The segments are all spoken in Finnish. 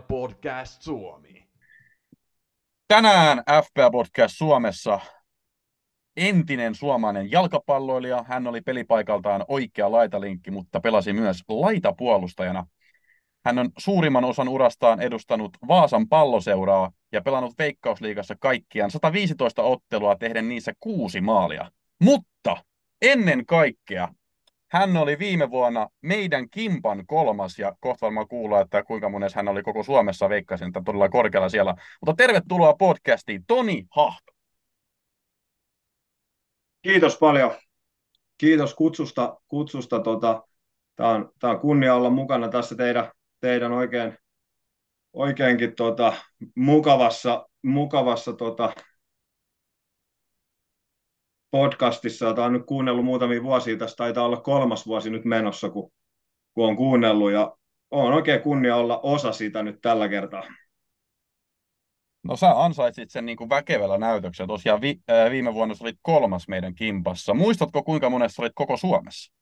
FPL Podcast Suomi. Tänään FPL Podcast Suomessa entinen suomalainen jalkapalloilija. Hän oli pelipaikaltaan oikea laitalinkki, mutta pelasi myös laitapuolustajana. Hän on suurimman osan urastaan edustanut Vaasan palloseuraa ja pelannut Veikkausliigassa kaikkiaan 115 ottelua tehden niissä kuusi maalia. Mutta ennen kaikkea hän oli viime vuonna meidän Kimpan kolmas, ja kohta varmaan kuulla, että kuinka monessa hän oli koko Suomessa, veikkaisin, että todella korkealla siellä. Mutta tervetuloa podcastiin, Toni Hahto. Kiitos paljon. Kiitos kutsusta. kutsusta. Tota, Tämä on, tämä on kunnia olla mukana tässä teidän, teidän oikein, oikeinkin tota, mukavassa, mukavassa tota, podcastissa, jota on nyt kuunnellut muutamia vuosia. Tässä taitaa olla kolmas vuosi nyt menossa, kun, kun on kuunnellut. Ja on oikein kunnia olla osa sitä nyt tällä kertaa. No sä ansaitsit sen niin kuin väkevällä näytöksellä. Tosiaan vi, äh, viime vuonna sä olit kolmas meidän kimpassa. Muistatko kuinka monessa olit koko Suomessa?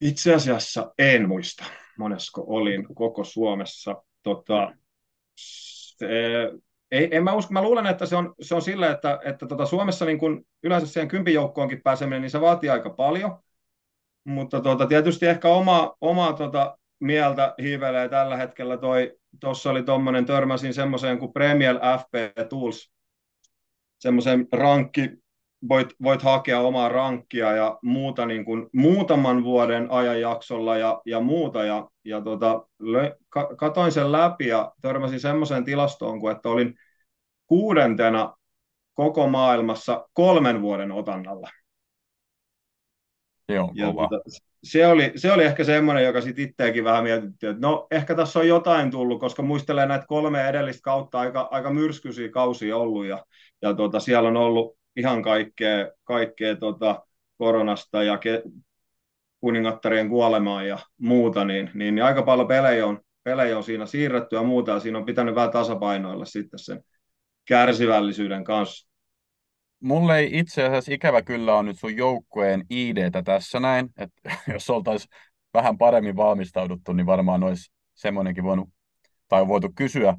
Itse asiassa en muista, monesko olin koko Suomessa. Tota, se, ei, en mä usko, mä luulen, että se on, se on sillä, että, että tota Suomessa niin kun yleensä siihen kympin joukkoonkin pääseminen, niin se vaatii aika paljon. Mutta tota, tietysti ehkä oma, oma tota, mieltä hiivelee tällä hetkellä toi, tuossa oli tuommoinen, törmäsin semmoiseen kuin Premier FP Tools, semmoisen rankki, voit, voit hakea omaa rankkia ja muuta niin kuin muutaman vuoden ajanjaksolla ja, ja muuta. Ja, ja tota, lö, katoin sen läpi ja törmäsin semmoiseen tilastoon, kuin että olin kuudentena koko maailmassa kolmen vuoden otannalla. Se on Ja kova. tota, se, oli, se oli ehkä semmoinen, joka sitten itseäkin vähän mietittiin, että no ehkä tässä on jotain tullut, koska muistelen näitä kolme edellistä kautta aika, aika myrskyisiä kausia ollut ja, ja tota, siellä on ollut ihan kaikkea, kaikkea tota, koronasta ja ke, kuningattarien kuolemaa ja muuta, niin, niin, niin aika paljon pelejä on, pelejä on siinä siirretty ja muuta, ja siinä on pitänyt vähän tasapainoilla sitten sen kärsivällisyyden kanssa. Mulle ei itse asiassa ikävä kyllä on nyt sun joukkueen ID-tä tässä näin, että jos oltaisiin vähän paremmin valmistauduttu, niin varmaan olisi semmoinenkin voinut, tai voitu kysyä.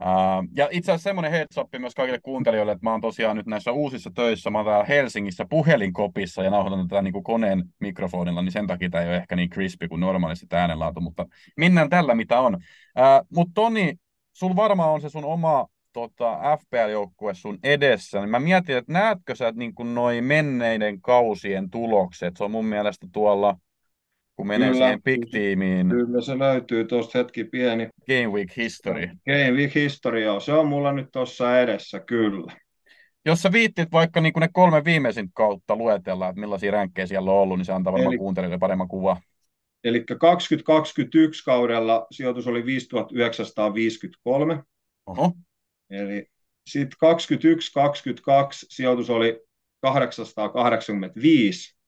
Ää, ja itse asiassa semmoinen heads up myös kaikille kuuntelijoille, että mä oon tosiaan nyt näissä uusissa töissä, mä oon täällä Helsingissä puhelinkopissa ja nauhoitan tätä niin kuin koneen mikrofonilla, niin sen takia tämä ei ole ehkä niin crispy kuin normaalisti tämä äänenlaatu, mutta mennään tällä mitä on. Mutta Toni, sul varmaan on se sun oma tota, FPL-joukkue sun edessä, niin mä mietin, että näetkö sä niin kuin noi menneiden kausien tulokset? Se on mun mielestä tuolla, kun menee Kyllä. siihen big teamiin, Kyllä se löytyy tuosta hetki pieni Game Week History. Game Week History, joo. se on mulla nyt tuossa edessä, kyllä. Jos sä viittit vaikka niin ne kolme viimeisintä kautta luetella, että millaisia ränkkejä siellä on ollut, niin se antaa varmaan Eli- kuuntelijoille paremman kuvan. Eli 2021 kaudella sijoitus oli 5953, Oho, eli sitten 21-22 sijoitus oli 885,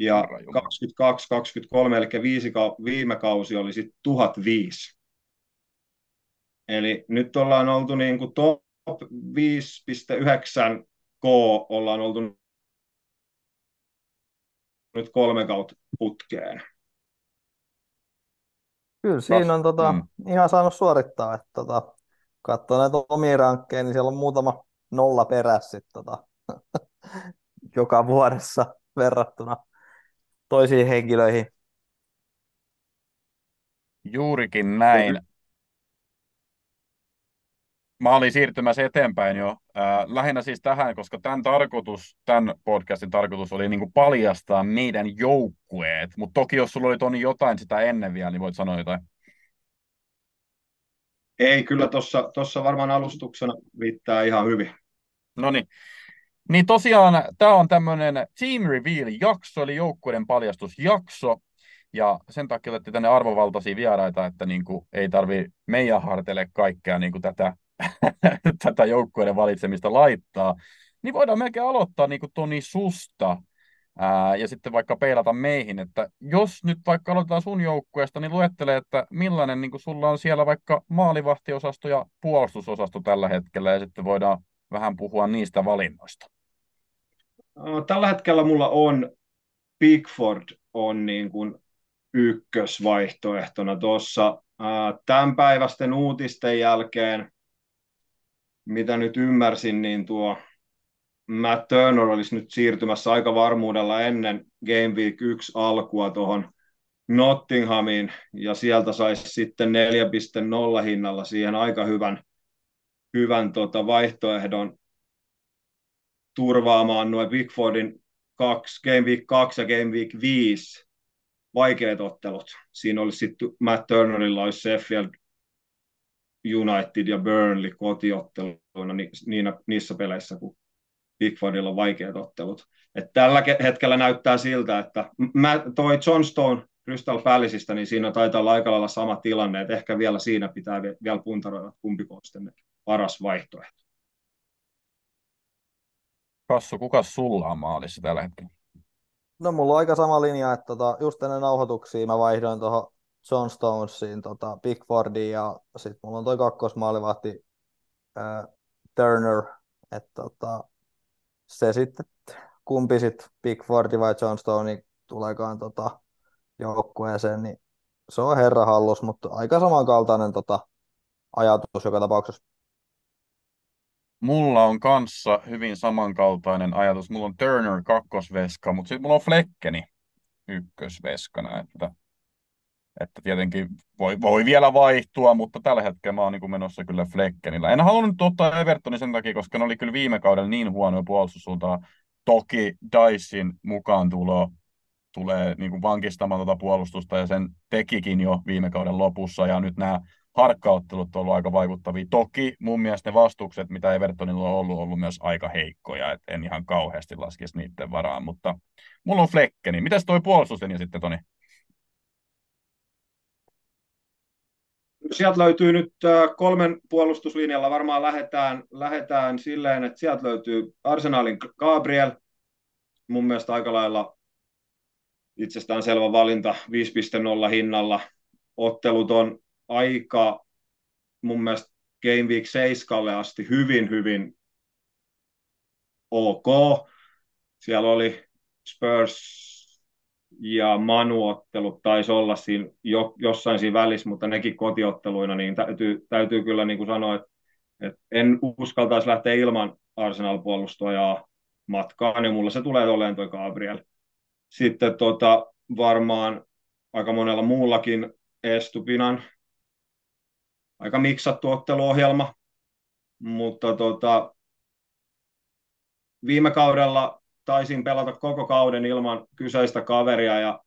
ja Herra Jumala. 22-23, eli viisi, viime kausi oli sitten 1005. Eli nyt ollaan oltu niin kuin top 5.9 K ollaan oltu nyt kolme kautta putkeen. Kyllä siinä on tota, Mm. ihan saanut suorittaa, että tota, katsoo näitä omia rankkeja, niin siellä on muutama nolla perässä sit, tota, joka vuodessa verrattuna toisiin henkilöihin. juurikin näin. Mä olin siirtymässä eteenpäin jo. Äh, lähinnä siis tähän, koska tämän tarkoitus, tämän podcastin tarkoitus oli niin kuin paljastaa meidän joukkueet. Mutta toki jos sulla oli Toni jotain sitä ennen vielä, niin voit sanoa jotain. Ei, kyllä tuossa tossa varmaan alustuksena viittaa ihan hyvin. No niin. Niin tosiaan tämä on tämmöinen Team Reveal-jakso, eli joukkueiden paljastusjakso. Ja sen takia olette tänne arvovaltaisia vieraita, että niin kuin ei tarvi meidän harteille kaikkea niin kuin tätä, tätä joukkueiden valitsemista laittaa. Niin voidaan melkein aloittaa niin kuin Toni susta ää, ja sitten vaikka peilata meihin, että jos nyt vaikka aloitetaan sun joukkueesta, niin luettele, että millainen niin kuin sulla on siellä vaikka maalivahtiosasto ja puolustusosasto tällä hetkellä, ja sitten voidaan vähän puhua niistä valinnoista. Tällä hetkellä mulla on Pickford on niin kuin ykkösvaihtoehtona tuossa. Tämän päivästen uutisten jälkeen, mitä nyt ymmärsin, niin tuo Matt Turner olisi nyt siirtymässä aika varmuudella ennen Game Week 1 alkua tuohon Nottinghamiin, ja sieltä saisi sitten 4.0 hinnalla siihen aika hyvän, hyvän tota vaihtoehdon turvaamaan noin Bigfordin kaksi, Game Week 2 ja Game Week 5 vaikeat ottelut. Siinä olisi sitten Matt Turnerilla olisi Sheffield United ja Burnley kotiotteluina niissä peleissä, kun Bigfordilla on vaikeat ottelut. Et tällä hetkellä näyttää siltä, että mä, toi John Stone Crystal Palaceista, niin siinä taitaa olla aika lailla sama tilanne, että ehkä vielä siinä pitää vielä puntaroida, kumpi on paras vaihtoehto. Kassu, kuka sulla on maalissa tällä hetkellä? No mulla on aika sama linja, että tota, just ennen nauhoituksia mä vaihdoin tuohon John Stonesiin tota, Pickfordiin ja sitten mulla on toi kakkosmaalivahti äh, Turner, että tota, se sitten, kumpi sitten Pickfordi vai John Stone niin tuleekaan tota, joukkueeseen, niin se on herra hallus, mutta aika samankaltainen tota, ajatus joka tapauksessa. Mulla on kanssa hyvin samankaltainen ajatus. Mulla on Turner kakkosveska, mutta sitten mulla on Flekkeni ykkösveskana. Että, että tietenkin voi, voi vielä vaihtua, mutta tällä hetkellä mä oon niin menossa kyllä Fleckenillä. En halunnut ottaa Evertonin sen takia, koska ne oli kyllä viime kaudella niin huonoja puolustussuuntaa. Toki Dicein mukaan tulo tulee niin kuin vankistamaan tuota puolustusta ja sen tekikin jo viime kauden lopussa ja nyt nämä harkkaottelut on ollut aika vaikuttavia. Toki mun mielestä ne vastukset, mitä Evertonilla on ollut, on ollut myös aika heikkoja, et en ihan kauheasti laskisi niiden varaan, mutta mulla on Flekkeni. Mitäs toi puolustuslinja sitten, Toni? Sieltä löytyy nyt äh, kolmen puolustuslinjalla, varmaan lähdetään, lähdetään silleen, että sieltä löytyy Arsenalin Gabriel, mun mielestä aika lailla itsestään selvä valinta 5.0 hinnalla. Ottelut on aika mun mielestä Game Week 7 asti hyvin, hyvin ok. Siellä oli Spurs ja Manu-ottelut taisi olla siinä jo, jossain siinä välissä, mutta nekin kotiotteluina, niin täytyy, täytyy kyllä niin kuin sanoa, että, että en uskaltaisi lähteä ilman Arsenal-puolustajaa matkaan, ja mulla se tulee olemaan toi Gabriel. Sitten tota, varmaan aika monella muullakin Estupinan aika miksattu otteluohjelma, mutta tota, viime kaudella taisin pelata koko kauden ilman kyseistä kaveria ja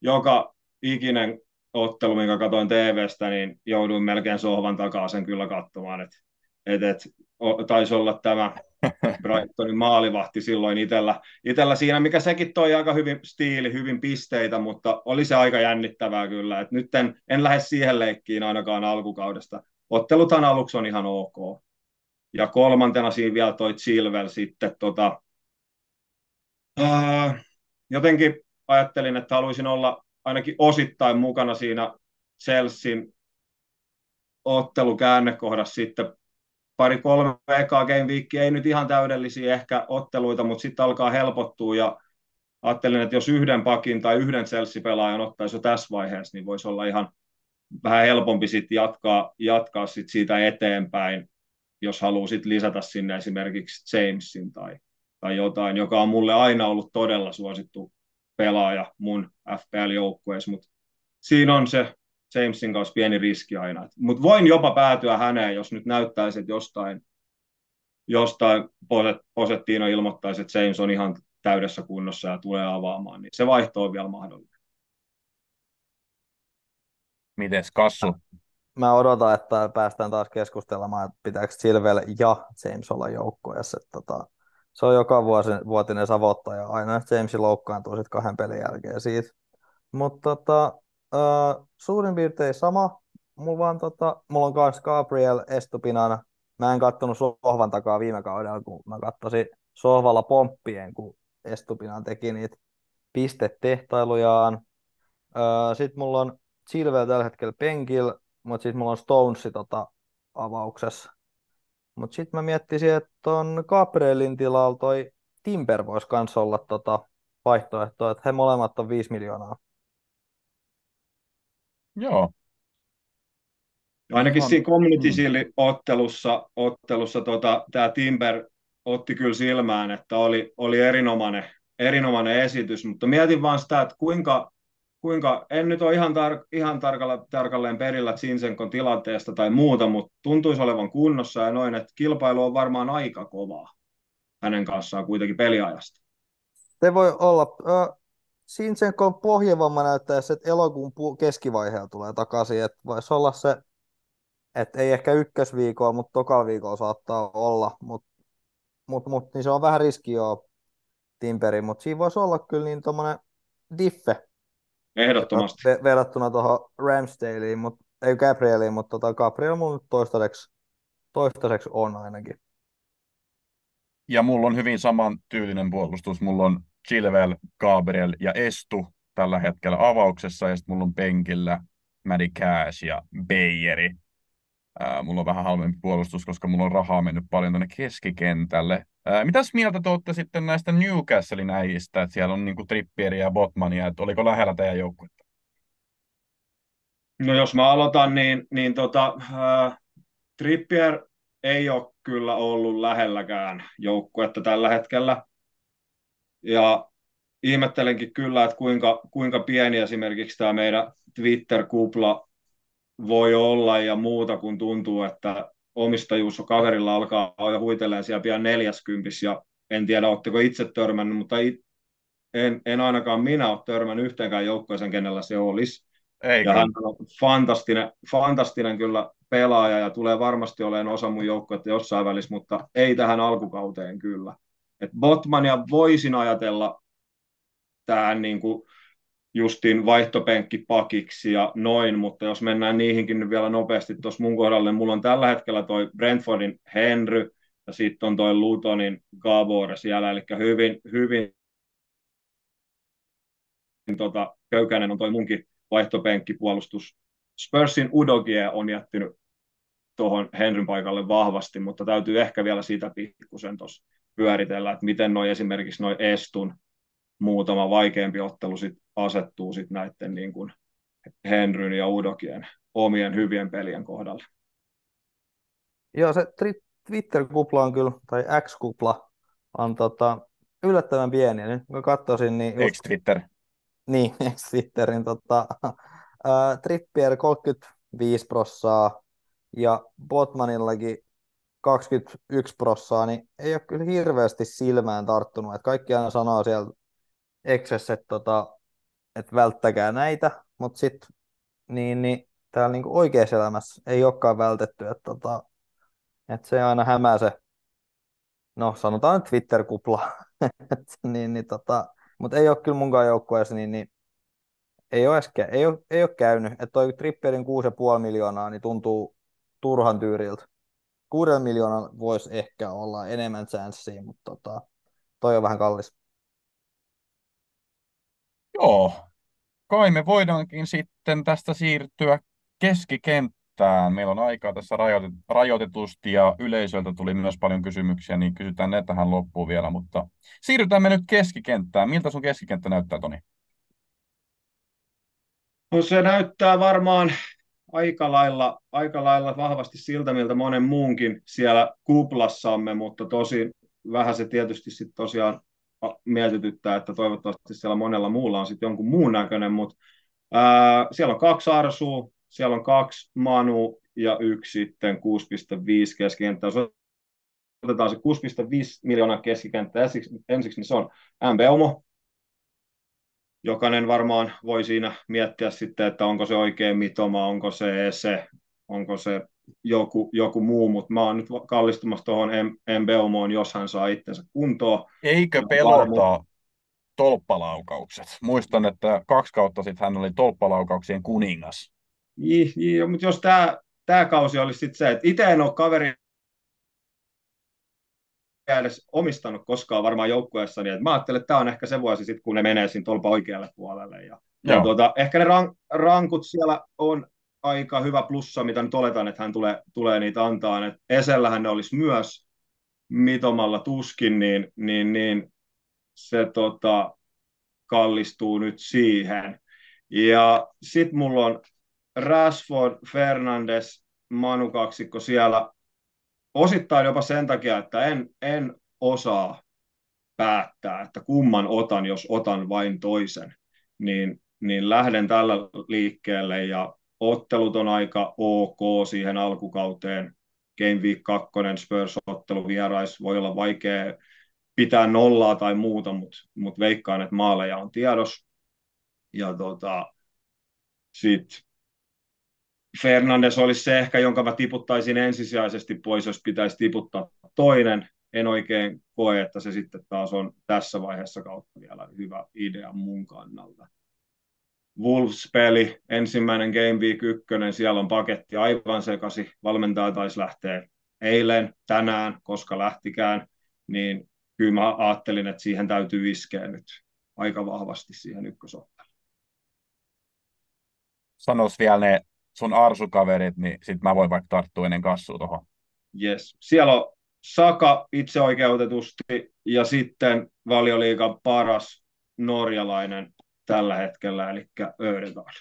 joka ikinen ottelu, minkä katsoin TVstä, niin jouduin melkein sohvan takaa sen kyllä katsomaan. Et, et, et, taisi olla tämä Brightonin maalivahti silloin itellä, itellä siinä, mikä sekin toi aika hyvin stiili, hyvin pisteitä, mutta oli se aika jännittävää kyllä. Et nyt en, en lähde siihen leikkiin ainakaan alkukaudesta. Otteluthan aluksi on ihan ok. Ja kolmantena siinä vielä toi Chilwell sitten tota, ää, jotenkin ajattelin, että haluaisin olla ainakin osittain mukana siinä Chelsean ottelukäännekohdassa sitten pari kolme ekaa game weekia, ei nyt ihan täydellisiä ehkä otteluita, mutta sitten alkaa helpottua ja ajattelin, että jos yhden pakin tai yhden Chelsea-pelaajan ottaisi jo tässä vaiheessa, niin voisi olla ihan vähän helpompi sitten jatkaa, jatkaa sit siitä eteenpäin, jos haluaa sit lisätä sinne esimerkiksi Jamesin tai, tai jotain, joka on mulle aina ollut todella suosittu pelaaja mun FPL-joukkueessa, mutta siinä on se Jamesin kanssa pieni riski aina. Mutta voin jopa päätyä häneen, jos nyt näyttäisi, että jostain, jostain Posettiino ilmoittaisi, että James on ihan täydessä kunnossa ja tulee avaamaan, niin se vaihto on vielä mahdollinen. Mites Kassu? Mä odotan, että päästään taas keskustelemaan, että pitääkö Silvel ja James olla joukkueessa. Tota, se on joka vuosi, vuotinen savottaja. Aina James loukkaantuu sitten kahden pelin jälkeen siitä. Mutta tota, Uh, suurin piirtein sama. Mulla, vaan, tota, mulla on myös Gabriel Estupinan. Mä en kattonut sohvan takaa viime kaudella, kun mä katsoin sohvalla pomppien, kun Estupinan teki niitä pistetehtailujaan. Uh, sitten mulla on Silver tällä hetkellä penkillä, mutta sitten mulla on Stonesi tota, avauksessa. Mutta sitten mä miettisin, että on Gabrielin tilalla toi Timber voisi kanssa olla tota vaihtoehto, että he molemmat on 5 miljoonaa Joo. Ainakin Ihan- siinä Community mm. Shield-ottelussa ottelussa, tota, tämä Timber otti kyllä silmään, että oli, oli erinomainen, erinomainen esitys, mutta mietin vaan sitä, että kuinka, kuinka en nyt ole ihan, tar- ihan tarkalla, tarkalleen perillä Zinsenkon tilanteesta tai muuta, mutta tuntuisi olevan kunnossa ja noin, että kilpailu on varmaan aika kovaa hänen kanssaan kuitenkin peliajasta. Se voi olla. Ö, Sinsenkon pohjavamma näyttää että elokuun keskivaiheella tulee takaisin. Että voisi olla se, että ei ehkä ykkösviikolla, mutta tokalla viikolla saattaa olla. Mutta mut, mut, niin se on vähän riski joo Timperi, mutta siinä voisi olla kyllä niin tuommoinen diffe Ehdottomasti. ve- verrattuna tuohon Ramsdaleen, mut, ei Gabrieliin, mutta tota Gabriel mun toistaiseksi, toistaiseksi on ainakin. Ja mulla on hyvin saman tyylinen puolustus. Mulla on Chilwell, Gabriel ja Estu tällä hetkellä avauksessa, ja sitten mulla on penkillä Maddie Cash ja Beyeri. Ää, mulla on vähän halvempi puolustus, koska mulla on rahaa mennyt paljon tuonne keskikentälle. Ää, mitäs mieltä te olette sitten näistä Newcastlein äijistä, että siellä on niinku Trippieria ja Botmania, että oliko lähellä teidän joukkuetta? No jos mä aloitan, niin, niin tota, äh, Trippier ei ole kyllä ollut lähelläkään joukkuetta tällä hetkellä. Ja ihmettelenkin kyllä, että kuinka, kuinka pieni esimerkiksi tämä meidän Twitter-kupla voi olla ja muuta, kun tuntuu, että omistajuus on kaverilla alkaa jo huiteleen siellä pian neljäskympis ja en tiedä, oletteko itse törmännyt, mutta it, en, en ainakaan minä ole törmännyt yhteenkään joukkueeseen, kenellä se olisi. Ei Ja hän on fantastinen, fantastinen kyllä pelaaja ja tulee varmasti olemaan osa mun joukkuetta jossain välissä, mutta ei tähän alkukauteen kyllä. Et Botmania voisin ajatella tähän niin kuin justiin vaihtopenkkipakiksi ja noin, mutta jos mennään niihinkin vielä nopeasti tuossa mun kohdalle, mulla on tällä hetkellä toi Brentfordin Henry ja sitten on toi Lutonin Gabor siellä, eli hyvin, hyvin tota, köykäinen on toi munkin vaihtopenkkipuolustus. Spursin Udogie on jättynyt tuohon Henryn paikalle vahvasti, mutta täytyy ehkä vielä sitä pikkusen tuossa pyöritellä, että miten noi esimerkiksi noin Estun muutama vaikeampi ottelu sit asettuu sit näiden niin kuin Henryn ja Udokien omien hyvien pelien kohdalle. Joo, se Twitter-kupla on kyllä, tai X-kupla on tota, yllättävän pieni. Nyt kun katsoisin, niin just, Eikö Twitter? niin, Twitterin tota, ää, Trippier 35 prossaa ja Botmanillakin 21 prossaa, niin ei ole kyllä hirveästi silmään tarttunut. Että kaikki aina sanoo siellä Exessä, että, tota, että välttäkää näitä, mutta sitten niin, niin, täällä niinku oikeassa elämässä ei olekaan vältetty. Että, tota, että se aina hämää se, no sanotaan Twitter-kupla, niin, niin, tota, mutta ei ole kyllä munkaan joukkueessa, niin, niin ei ole, ei, ole, ei ole käynyt. Että toi Trippierin 6,5 miljoonaa niin tuntuu turhan tyyriltä. 6 miljoonaa voisi ehkä olla enemmän chanssiä, mutta tota, toi on vähän kallis. Joo. Kai me voidaankin sitten tästä siirtyä keskikenttään. Meillä on aikaa tässä rajoitet- rajoitetusti ja yleisöltä tuli myös paljon kysymyksiä, niin kysytään ne tähän loppuun vielä, mutta siirrytään me nyt keskikenttään. Miltä sun keskikenttä näyttää, Toni? No se näyttää varmaan aika lailla, aika lailla vahvasti siltä, miltä monen muunkin siellä kuplassamme, mutta tosi vähän se tietysti sitten tosiaan mietityttää, että toivottavasti siellä monella muulla on sitten jonkun muun näköinen, mutta ää, siellä on kaksi Arsua, siellä on kaksi Manu ja yksi sitten 6,5 keskikenttä. Jos otetaan se 6,5 miljoonaa keskikenttä ensiksi, ensiksi, niin se on Mbeumo, jokainen varmaan voi siinä miettiä sitten, että onko se oikein mitoma, onko se se, onko se joku, joku muu, mutta mä oon nyt kallistumassa tuohon Mbeumoon, jos hän saa itsensä kuntoon. Eikö pelota tolppalaukaukset? Muistan, että kaksi kautta sitten hän oli tolppalaukauksien kuningas. J, mutta jos tämä tää kausi olisi sitten se, että itse en ole kaveri edes omistanut koskaan varmaan joukkueessa, niin mä ajattelen, että tämä on ehkä se vuosi sitten, kun ne menee siinä tolpa oikealle puolelle. Ja, ja tuota, ehkä ne rank, rankut siellä on aika hyvä plussa, mitä nyt oletan, että hän tulee, tulee niitä antaa. Et Esellähän ne olisi myös mitomalla tuskin, niin, niin, niin se tota, kallistuu nyt siihen. Ja sitten mulla on Rashford, Fernandes, Manu kaksikko siellä osittain jopa sen takia, että en, en osaa päättää, että kumman otan, jos otan vain toisen, niin, niin lähden tällä liikkeelle ja ottelut on aika ok siihen alkukauteen. Game Week 2 Spurs-ottelu vierais voi olla vaikea pitää nollaa tai muuta, mutta mut veikkaan, että maaleja on tiedos. Ja tota, sitten Fernandes olisi se ehkä, jonka mä tiputtaisin ensisijaisesti pois, jos pitäisi tiputtaa toinen. En oikein koe, että se sitten taas on tässä vaiheessa kautta vielä hyvä idea mun kannalta. Wolves-peli, ensimmäinen Game Week 1, siellä on paketti aivan sekasi. Valmentaja taisi lähteä eilen, tänään, koska lähtikään, niin kyllä mä ajattelin, että siihen täytyy iskeä nyt aika vahvasti siihen ykkösotteluun. Sanois vielä ne sun arsukaverit, niin sit mä voin vaikka tarttua ennen kassua tuohon. Yes. Siellä on Saka itse oikeutetusti ja sitten valioliikan paras norjalainen tällä hetkellä, eli Ödegaard.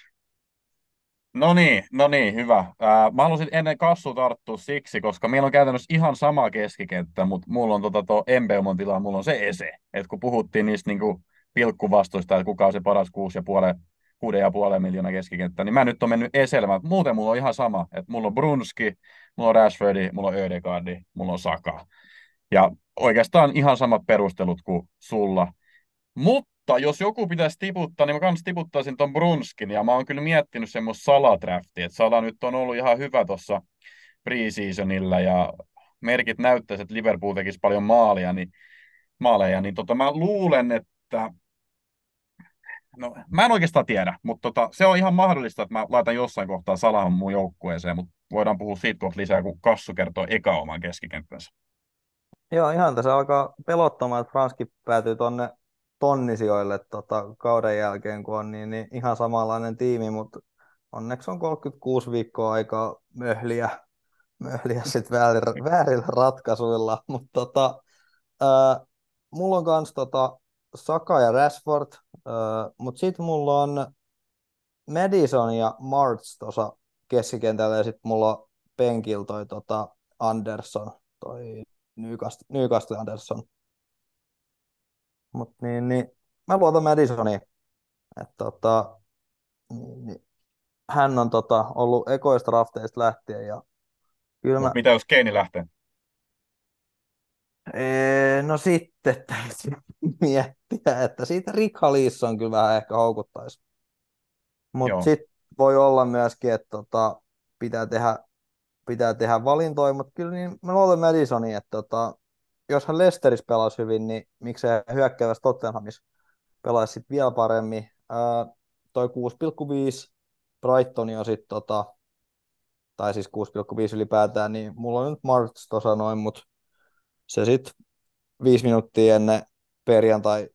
No niin, no niin, hyvä. Ää, mä halusin ennen kassu tarttua siksi, koska meillä on käytännössä ihan sama keskikenttä, mutta mulla on tota tuo Embeumon tila, mulla on se ese. Et kun puhuttiin niistä niinku pilkkuvastoista, että kuka on se paras kuusi ja puolen 6,5 miljoonaa keskikenttä, niin mä nyt on mennyt Eselmään. Muuten mulla on ihan sama, että mulla on Brunski, mulla on Rashfordi, mulla on Ödegardi, mulla on Saka. Ja oikeastaan ihan samat perustelut kuin sulla. Mutta jos joku pitäisi tiputtaa, niin mä kans tiputtaisin ton Brunskin, ja mä oon kyllä miettinyt semmoista saladraftia, että Sala nyt on ollut ihan hyvä tuossa preseasonilla, ja merkit näyttäisi, että Liverpool tekisi paljon maalia, niin, maaleja, niin tota, mä luulen, että No, mä en oikeastaan tiedä, mutta tota, se on ihan mahdollista, että mä laitan jossain kohtaa Salahan mun joukkueeseen, mutta voidaan puhua siitä kohta lisää, kun Kassu kertoo eka oman keskikenttänsä. Joo, ihan tässä alkaa pelottamaan, että Franski päätyy tuonne tonnisijoille tota, kauden jälkeen, kun on niin, niin ihan samanlainen tiimi, mutta onneksi on 36 viikkoa aikaa möhliä, möhliä sit väärillä, väärillä ratkaisuilla, mutta tota, ää, mulla on kans tota, Saka ja Rashford, mutta sitten mulla on Madison ja Marts tuossa keskikentällä ja sitten mulla on penkillä toi tota Anderson, toi Newcastle, Newcastle Anderson. Mutta niin, niin, mä luotan Madisoniin. että tota, niin, niin, hän on tota, ollut ekoista rafteista lähtien ja kyllä mä... Mitä jos Keini lähtee? No sitten täytyy miettiä, että siitä Rick on kyllä vähän ehkä houkuttaisi. Mutta sitten voi olla myöskin, että tota, pitää, tehdä, pitää tehdä valintoja, mutta kyllä niin mä luulen Madisoniin, että tota, jos hän Lesterissä pelasi hyvin, niin miksei hyökkäävässä Tottenhamissa pelaisi sitten vielä paremmin. Ää, toi 6,5 Brighton on sitten tota, tai siis 6,5 ylipäätään, niin mulla on nyt Marts tuossa noin, mutta se sitten viisi minuuttia ennen perjantai,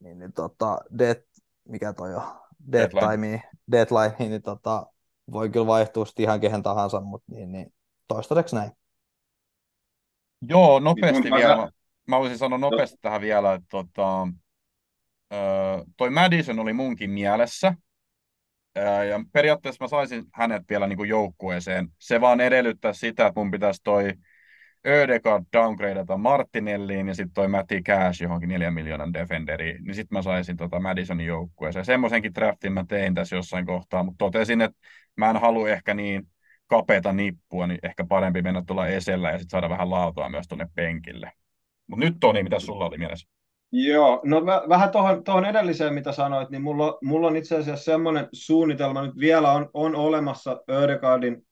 niin, niin tota, dead, mikä toi on, deadline, deadline, niin tota, voi kyllä vaihtua ihan kehen tahansa, mutta niin, niin toistaiseksi näin. Joo, nopeasti niin, vielä. Mä, mä voisin sanoa nopeasti no. tähän vielä, että tota, toi Madison oli munkin mielessä. Ja periaatteessa mä saisin hänet vielä niin kuin joukkueeseen. Se vaan edellyttää sitä, että mun pitäisi toi Ödegaard downgradeata Martinelliin ja sitten toi Matti Cash johonkin neljän miljoonan defenderiin, niin sitten mä saisin tota Madisonin joukkueeseen. Semmoisenkin draftin mä tein tässä jossain kohtaa, mutta totesin, että mä en halua ehkä niin kapeata nippua, niin ehkä parempi mennä tulla esellä ja sitten saada vähän laatua myös tuonne penkille. Mutta nyt Toni, mitä sulla oli mielessä? Joo, no vähän tuohon, edelliseen, mitä sanoit, niin mulla, mulla on itse asiassa semmoinen suunnitelma nyt vielä on, on olemassa Ödegaardin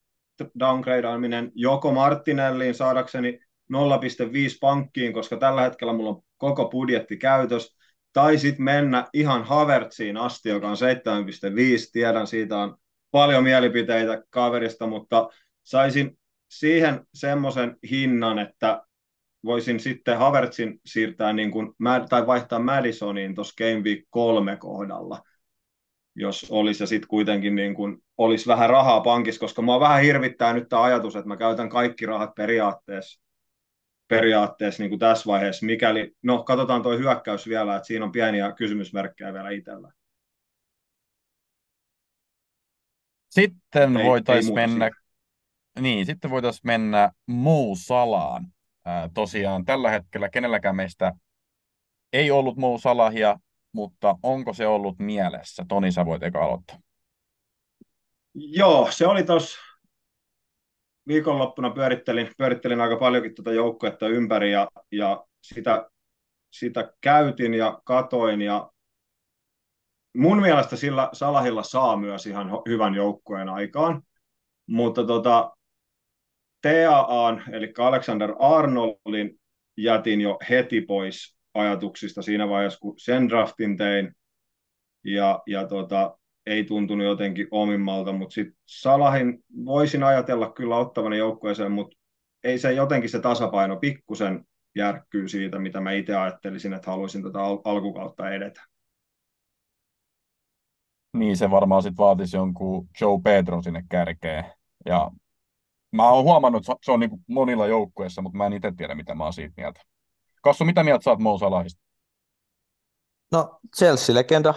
downgradeaaminen joko Martinelliin saadakseni 0,5 pankkiin, koska tällä hetkellä mulla on koko budjetti käytös, tai sitten mennä ihan Havertziin asti, joka on 7,5. Tiedän, siitä on paljon mielipiteitä kaverista, mutta saisin siihen semmoisen hinnan, että voisin sitten Havertzin siirtää niin kuin, tai vaihtaa Madisoniin tuossa Game Week 3 kohdalla, jos olisi ja sitten kuitenkin niin kuin, olisi vähän rahaa pankissa, koska mua vähän hirvittää nyt tämä ajatus, että mä käytän kaikki rahat periaatteessa, periaatteessa niin kuin tässä vaiheessa, mikäli, no katsotaan tuo hyökkäys vielä, että siinä on pieniä kysymysmerkkejä vielä itsellä. Sitten voitaisiin mennä, siitä. niin, sitten voitaisiin mennä Mou Salaan. Ää, tosiaan tällä hetkellä kenelläkään meistä ei ollut Mou Salahia, mutta onko se ollut mielessä? Toni, sä voit eka aloittaa. Joo, se oli tuossa viikonloppuna pyörittelin, pyörittelin aika paljonkin tuota joukkuetta ympäri ja, ja sitä, sitä käytin ja katoin ja mun mielestä sillä Salahilla saa myös ihan hyvän joukkueen aikaan, mutta tota, TAAn, eli Alexander Arnoldin jätin jo heti pois ajatuksista siinä vaiheessa, kun sen draftin tein, ja, ja tota, ei tuntunut jotenkin omimmalta, mutta sitten Salahin voisin ajatella kyllä ottavani joukkueeseen, mutta ei se jotenkin se tasapaino pikkusen järkkyy siitä, mitä mä itse ajattelisin, että haluaisin tätä al- alkukautta edetä. Niin se varmaan sitten vaatisi jonkun Joe Pedro sinne kärkeen. Ja mä oon huomannut, että se on niin monilla joukkueissa, mutta mä en itse tiedä, mitä mä oon siitä mieltä. Kassu, mitä mieltä sä oot Mo Salahista? No Chelsea-legenda,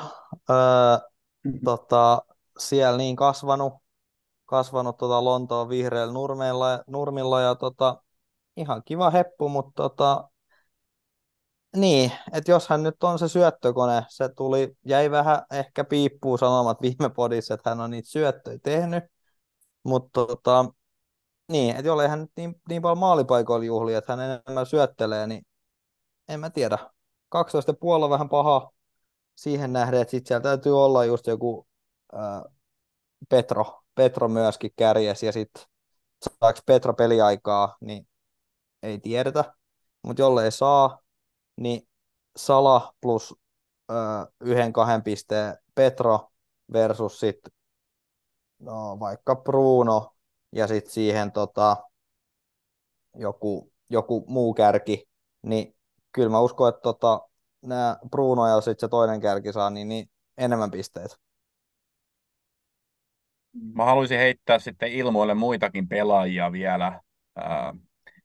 öö, tota, siellä niin kasvanut, kasvanut tota Lontoon vihreillä nurmilla, nurmilla ja tota, ihan kiva heppu, mutta tota, niin, että jos hän nyt on se syöttökone, se tuli, jäi vähän ehkä piippuu sanomat viime podissa, että hän on niitä syöttöjä tehnyt, mutta tota, niin, että jollei hän nyt niin, niin paljon maalipaikoilla juhli, että hän enemmän syöttelee, niin en mä tiedä. 12,5 on vähän paha siihen nähden, että sit siellä täytyy olla just joku ää, Petro, Petro myöskin kärjes, ja sitten saako Petro peliaikaa, niin ei tiedetä. Mutta jollei saa, niin Sala plus ää, yhden kahden pisteen Petro versus sitten no, vaikka Bruno ja sitten siihen tota, joku, joku muu kärki, niin kyllä mä uskon, että tota, nämä Bruno ja sitten se toinen kärki saa niin, niin enemmän pisteitä. Mä haluaisin heittää sitten ilmoille muitakin pelaajia vielä.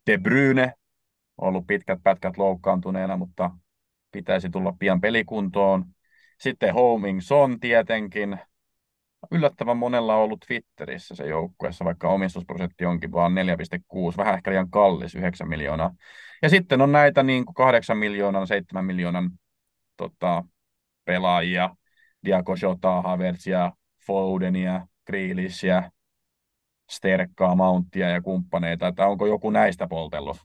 De Bruyne, ollut pitkät pätkät loukkaantuneena, mutta pitäisi tulla pian pelikuntoon. Sitten Homing Son tietenkin. Yllättävän monella on ollut Twitterissä se joukkueessa, vaikka omistusprosentti onkin vaan 4,6, vähän ehkä liian kallis, 9 miljoonaa. Ja sitten on näitä niin kuin 8 miljoonan, 7 miljoonan tota, pelaajia, Diago Jota, Havertzia, Fodenia, Grealishia, Sterkkaa, Mounttia ja kumppaneita, että onko joku näistä poltellut?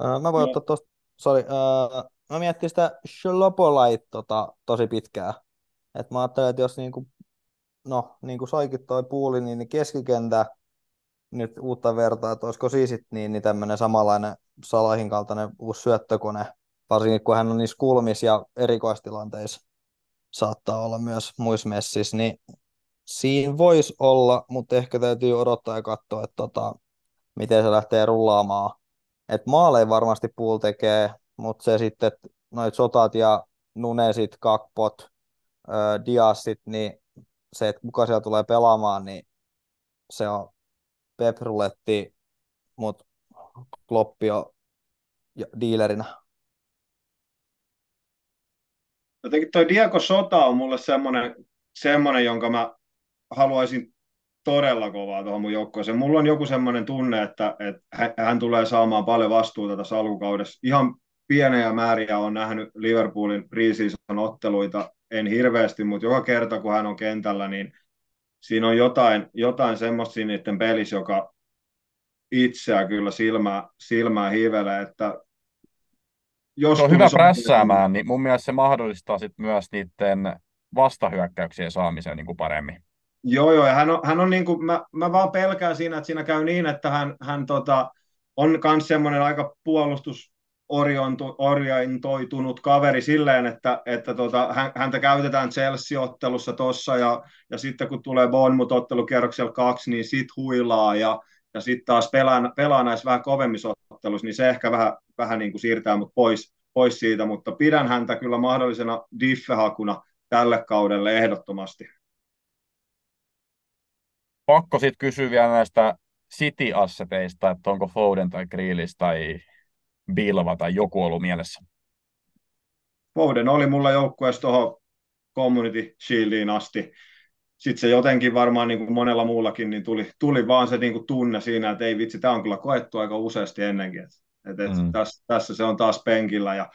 Ää, mä voin No. ottaa tosta, sorry, ää, mä miettin sitä Shlopolait tota, tosi pitkään. Et mä ajattelin, että jos niinku, no, niinku soikin toi puuli, niin, niin keskikentä nyt uutta vertaa, että olisiko siis sit niin, niin tämmöinen samanlainen Salahin kaltainen uusi syöttökone, varsinkin kun hän on niissä kulmissa ja erikoistilanteissa saattaa olla myös muissa messissä, niin siinä voisi olla, mutta ehkä täytyy odottaa ja katsoa, että tota, miten se lähtee rullaamaan. Et maaleja varmasti Pool tekee, mutta se sitten, noit sotat ja nunesit, kakpot, ö, diassit, niin se, että kuka siellä tulee pelaamaan, niin se on pepruletti, mutta Kloppi on diilerinä. Jotenkin toi Diego Sota on mulle semmoinen, semmoinen jonka mä haluaisin todella kovaa tuohon mun joukkoeseen. Mulla on joku semmoinen tunne, että, että hän- hän tulee saamaan paljon vastuuta tässä alkukaudessa. Ihan pieniä määriä on nähnyt Liverpoolin preseason otteluita, en hirveästi, mutta joka kerta kun hän on kentällä, niin siinä on jotain, jotain semmoista niiden pelissä, joka itseä kyllä silmää, silmää hiivelee, että jos Se on hyvä prässäämään, niin mun mielestä se mahdollistaa sit myös niiden vastahyökkäyksien saamisen niin kuin paremmin. Joo, joo, ja hän on, hän on niin kuin, mä, mä vaan pelkään siinä, että siinä käy niin, että hän, hän tota, on myös semmoinen aika puolustusorientoitunut kaveri silleen, että, että tota, hän, häntä käytetään Chelsea-ottelussa tossa, ja, ja sitten kun tulee Bournemouth-ottelukierroksella kaksi, niin sit huilaa, ja, ja sitten taas pelaa, pelaa näissä vähän kovemmissa otteluissa, niin se ehkä vähän, vähän niin kuin siirtää mut pois, pois siitä, mutta pidän häntä kyllä mahdollisena diffehakuna tälle kaudelle ehdottomasti. Pakko sitten kysyä vielä näistä City-asseteista, että onko Foden tai Grealish tai Bilva tai joku ollut mielessä. Foden oli mulla joukkueessa tuohon Community Shieldiin asti. sitten se jotenkin varmaan niin kuin monella muullakin niin tuli, tuli vaan se niin kuin tunne siinä, että ei vitsi, tämä on kyllä koettu aika useasti ennenkin. Et, et mm. tässä, tässä se on taas penkillä ja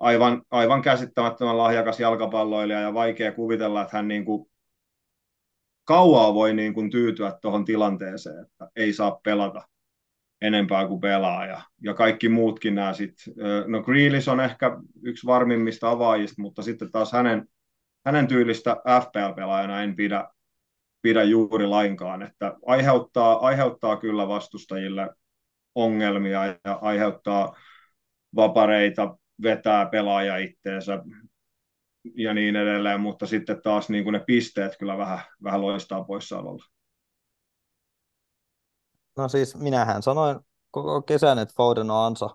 aivan, aivan käsittämättömän lahjakas jalkapalloilija ja vaikea kuvitella, että hän niin kuin kauaa voi niin kuin tyytyä tuohon tilanteeseen, että ei saa pelata enempää kuin pelaa ja, ja kaikki muutkin nämä sitten. No Grealish on ehkä yksi varmimmista avaajista, mutta sitten taas hänen, hänen tyylistä FPL-pelaajana en pidä, pidä juuri lainkaan, että aiheuttaa, aiheuttaa kyllä vastustajille ongelmia ja aiheuttaa vapareita, vetää pelaaja itteensä ja niin edelleen, mutta sitten taas niin kuin ne pisteet kyllä vähän, vähän loistaa poissaololla. No siis minähän sanoin koko kesän, että Foden on ansa.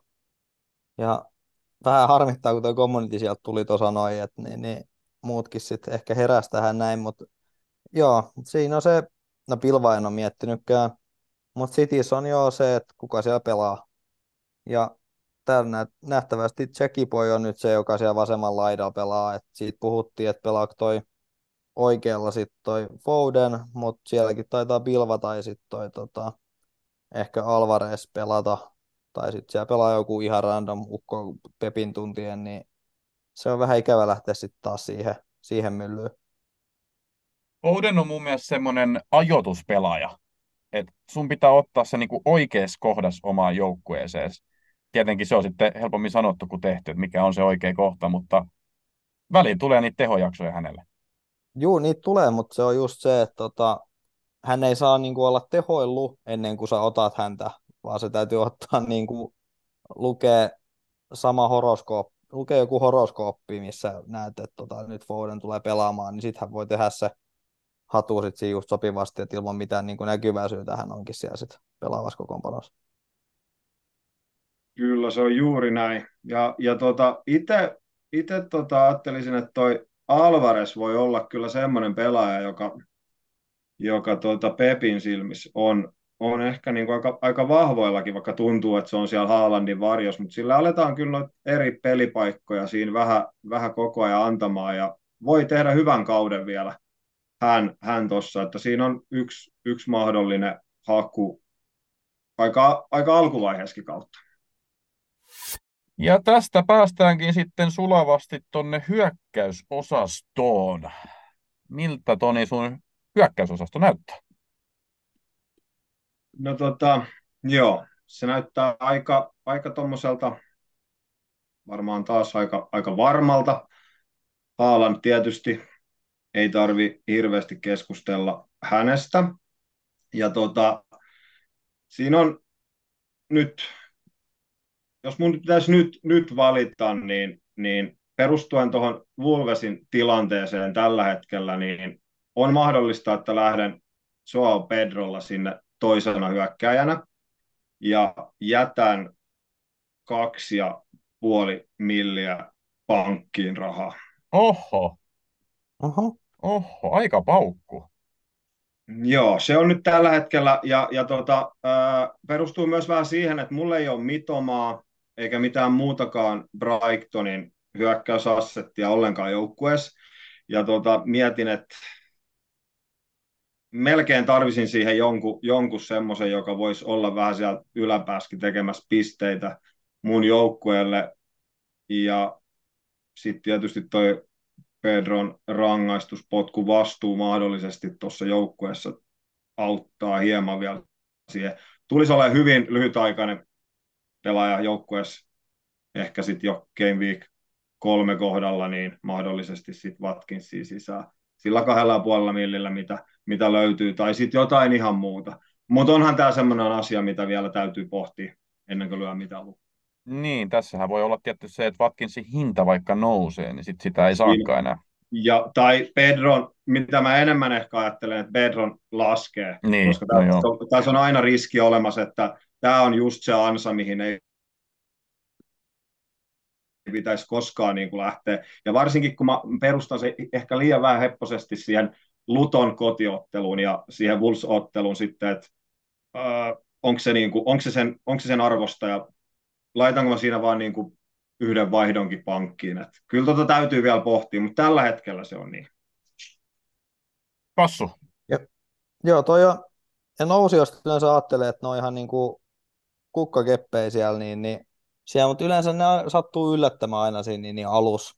Ja vähän harmittaa, kun tuo community sieltä tuli tuossa noin, että niin, niin muutkin sitten ehkä heräsi tähän näin, mutta joo, siinä on se, no Pilva en ole miettinytkään, mutta Cities on jo se, että kuka siellä pelaa. Ja täällä nähtävästi Boy on nyt se, joka siellä vasemman laidalla pelaa. Et siitä puhuttiin, että pelaako toi oikealla sitten toi Foden, mutta sielläkin taitaa Pilva tai sitten toi tota, ehkä Alvarez pelata. Tai sitten siellä pelaa joku ihan random ukko Pepin tuntien, niin se on vähän ikävä lähteä sitten taas siihen, siihen myllyyn. Foden on mun mielestä semmoinen ajoituspelaaja, että sun pitää ottaa se niinku oikeassa kohdassa omaan joukkueeseen tietenkin se on sitten helpommin sanottu kuin tehty, että mikä on se oikea kohta, mutta väliin tulee niitä tehojaksoja hänelle. Juu, niitä tulee, mutta se on just se, että tota, hän ei saa niin kuin, olla tehoillu ennen kuin sä otat häntä, vaan se täytyy ottaa niin kuin, lukea sama horoskooppi, lukee joku horoskooppi, missä näet, että tota, nyt Foden tulee pelaamaan, niin sitten hän voi tehdä se hatu sit siinä just sopivasti, että ilman mitään niin kuin näkyvää syytä hän onkin siellä sit pelaavassa kokoonpanossa. Kyllä, se on juuri näin. Ja, ja tota, itse tota, ajattelisin, että toi Alvarez voi olla kyllä semmoinen pelaaja, joka, joka tota Pepin silmissä on, on ehkä niin kuin aika, aika vahvoillakin, vaikka tuntuu, että se on siellä Haalandin varjos, mutta sillä aletaan kyllä eri pelipaikkoja siinä vähän, vähän koko ajan antamaan ja voi tehdä hyvän kauden vielä hän, hän tuossa, että siinä on yksi, yksi mahdollinen haku aika, aika alkuvaiheessakin kautta. Ja tästä päästäänkin sitten sulavasti tuonne hyökkäysosastoon. Miltä Toni sun hyökkäysosasto näyttää? No tota, joo, se näyttää aika, aika tuommoiselta, varmaan taas aika, aika varmalta. Haalan tietysti ei tarvi hirveästi keskustella hänestä. Ja tota, siinä on nyt jos mun pitäisi nyt, nyt valita, niin, niin perustuen tuohon Wolvesin tilanteeseen tällä hetkellä, niin on mahdollista, että lähden Joao Pedrolla sinne toisena hyökkäjänä ja jätän kaksi ja puoli milliä pankkiin rahaa. Oho. Oho. Oho, aika paukku. Joo, se on nyt tällä hetkellä, ja, ja tota, ää, perustuu myös vähän siihen, että mulla ei ole mitomaa, eikä mitään muutakaan Brightonin hyökkäysassettia ollenkaan joukkueessa. Ja tota, mietin, että melkein tarvisin siihen jonkun, jonkun semmoisen, joka voisi olla vähän siellä yläpääskin tekemässä pisteitä mun joukkueelle. Ja sitten tietysti toi Pedron rangaistuspotku vastuu mahdollisesti tuossa joukkueessa auttaa hieman vielä siihen. Tulisi olla hyvin lyhytaikainen pelaaja joukkueessa ehkä sitten jo Game Week kolme kohdalla, niin mahdollisesti sitten Watkinsia sisään sillä kahdella puolella millillä, mitä, mitä löytyy, tai sitten jotain ihan muuta. Mutta onhan tämä semmoinen asia, mitä vielä täytyy pohtia ennen kuin lyö mitään lukua. Niin, tässähän voi olla tietysti se, että Watkinsin hinta vaikka nousee, niin sit sitä ei saakaan enää. Ja, tai Pedron, mitä mä enemmän ehkä ajattelen, että Pedron laskee, niin, koska no tässä on aina riski olemassa, että tämä on just se ansa, mihin ei pitäisi koskaan niin kuin lähteä. Ja varsinkin kun mä perustan se ehkä liian vähän hepposesti siihen Luton kotiotteluun ja siihen Wolves-otteluun sitten, että äh, onko, se niin kuin, onko, se sen, onko se sen arvosta ja laitanko mä siinä vaan niin kuin yhden vaihdonkin pankkiin. Et kyllä tota täytyy vielä pohtia, mutta tällä hetkellä se on niin. Passu. Joo, toi on, ja nousijoista yleensä ajattelee, että ne on ihan niin kuin kukkakeppejä siellä, niin, niin siellä, mutta yleensä ne sattuu yllättämään aina siinä niin, niin alus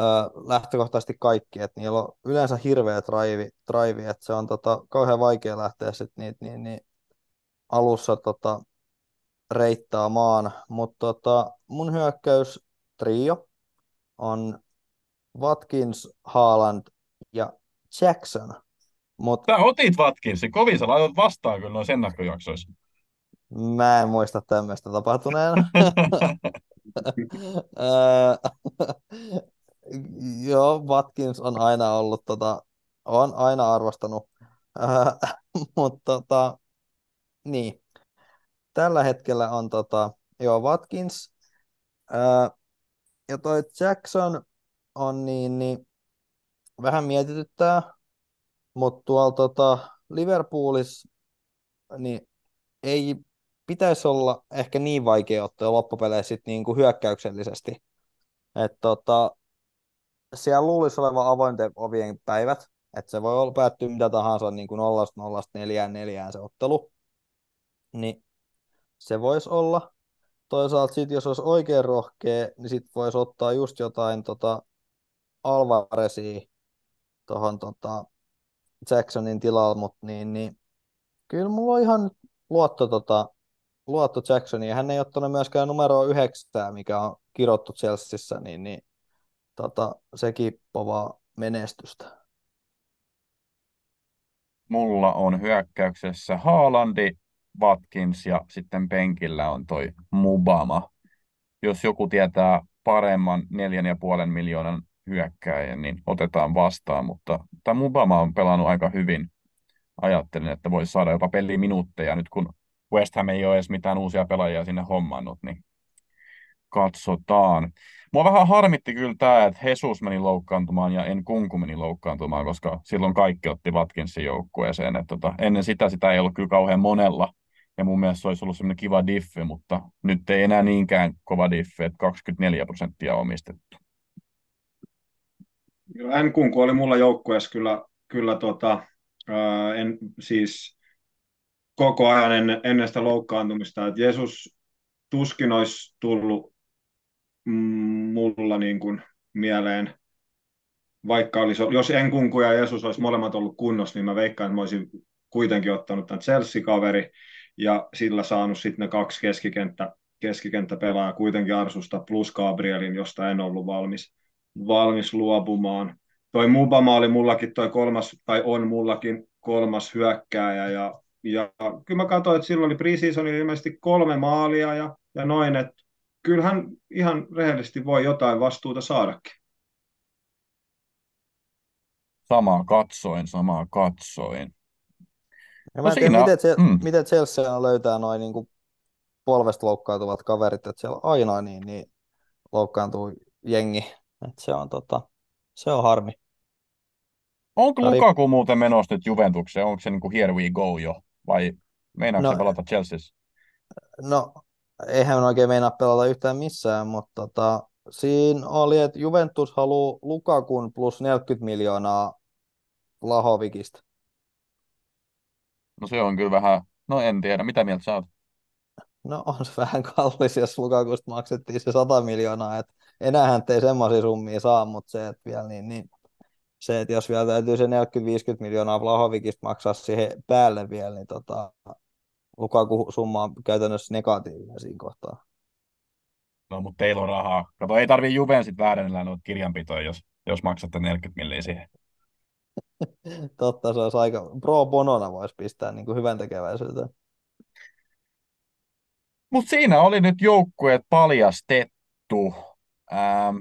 öö, lähtökohtaisesti kaikki, että niillä on yleensä hirveä drive, drive että se on tota, kauhean vaikea lähteä sitten niitä niin, niin, alussa tota, reittaamaan, mutta tota, mun hyökkäys trio on Watkins, Haaland ja Jackson. Mut Sä otit Watkinsin, kovin sä laitat vastaan kyllä noissa ennakkojaksoissa. Mä en muista tämmöistä tapahtuneena. Joo, Watkins on aina ollut, tota, on aina arvostanut, mutta tota, niin, tällä hetkellä on tota, joo, Watkins, ää, ja toi Jackson on niin, niin vähän mietityttää, mutta tuolla tota, Liverpoolissa niin ei pitäisi olla ehkä niin vaikea ottaa loppupeleissä sit niin kuin hyökkäyksellisesti. Et tota, siellä luulisi olevan avointen ovien päivät, että se voi olla päättyä mitä tahansa niin kuin 0 0 4 4 se ottelu. Niin se voisi olla. Toisaalta sitten jos olisi oikein rohkea, niin sitten voisi ottaa just jotain tota, Alvaresia tuohon tota, Jacksonin tilalla, mutta niin, niin, kyllä mulla on ihan luotto, tota, luotto Jacksoniin. Hän ei ottanut myöskään numero yhdeksää, mikä on kirottu Chelseassa, niin, niin tota, sekin povaa menestystä. Mulla on hyökkäyksessä Haalandi, Watkins ja sitten penkillä on toi Mubama. Jos joku tietää paremman neljän ja puolen miljoonan hyökkääjän, niin otetaan vastaan, mutta tämä Mubama on pelannut aika hyvin. Ajattelin, että voisi saada jopa peliminuutteja nyt, kun West Ham ei ole edes mitään uusia pelaajia sinne hommannut, niin katsotaan. Mua vähän harmitti kyllä tämä, että Jesus meni loukkaantumaan ja en kunku meni loukkaantumaan, koska silloin kaikki otti Watkinsin joukkueeseen. että tota, ennen sitä sitä ei ollut kyllä kauhean monella. Ja mun mielestä se olisi ollut semmoinen kiva diffi, mutta nyt ei enää niinkään kova diffi, että 24 prosenttia omistettu. En kunku oli mulla joukkueessa kyllä, kyllä tota, en, siis koko ajan ennen, ennen sitä loukkaantumista, että Jeesus tuskin olisi tullut mulla niin kuin mieleen, vaikka olisi, jos Enkunku ja Jeesus olisi molemmat ollut kunnossa, niin mä veikkaan, että mä olisin kuitenkin ottanut tämän Chelsea-kaveri ja sillä saanut sitten ne kaksi keskikenttä, keskikenttäpelaajaa kuitenkin Arsusta plus Gabrielin, josta en ollut valmis, valmis luopumaan. Toi Mubama oli mullakin toi kolmas, tai on mullakin kolmas hyökkääjä ja, ja kyllä mä katsoin, että silloin oli preseasonilla ilmeisesti kolme maalia ja, ja noin, että kyllähän ihan rehellisesti voi jotain vastuuta saadakin. Samaa katsoin, samaa katsoin. Ja mä en tiedä, miten, se, mm. miten Chelsea löytää noin niin polvesta loukkaantuvat kaverit, että siellä aina niin, niin loukkaantuu jengi. Että se on, tota, se on harmi. Onko Tari... Lukaku muuten menossa nyt Juventukseen? Onko se niin kuin here we go jo? Vai meinaako no, pelata Chelseassa? No eihän oikein meinaa pelata yhtään missään, mutta tota, siinä oli, että Juventus haluaa Lukakun plus 40 miljoonaa Lahovikista. No se on kyllä vähän, no en tiedä, mitä mieltä sä oot? No on se vähän kallis, jos Lukakusta maksettiin se 100 miljoonaa, että enäähän ei semmoisia summia saa, mutta se, että vielä niin, niin se, että jos vielä täytyy se 40-50 miljoonaa Vlahovikista maksaa siihen päälle vielä, niin tota, Lukaku-summa on käytännössä negatiivinen siinä kohtaa. No, mutta teillä on rahaa. Kato, ei tarvii Juven sitten väärennellä noita kirjanpitoja, jos, jos maksatte 40 milliä siihen. Totta, se olisi aika pro bonona voisi pistää niin kuin hyvän tekeväisyyteen. Mutta siinä oli nyt joukkueet paljastettu. Ähm,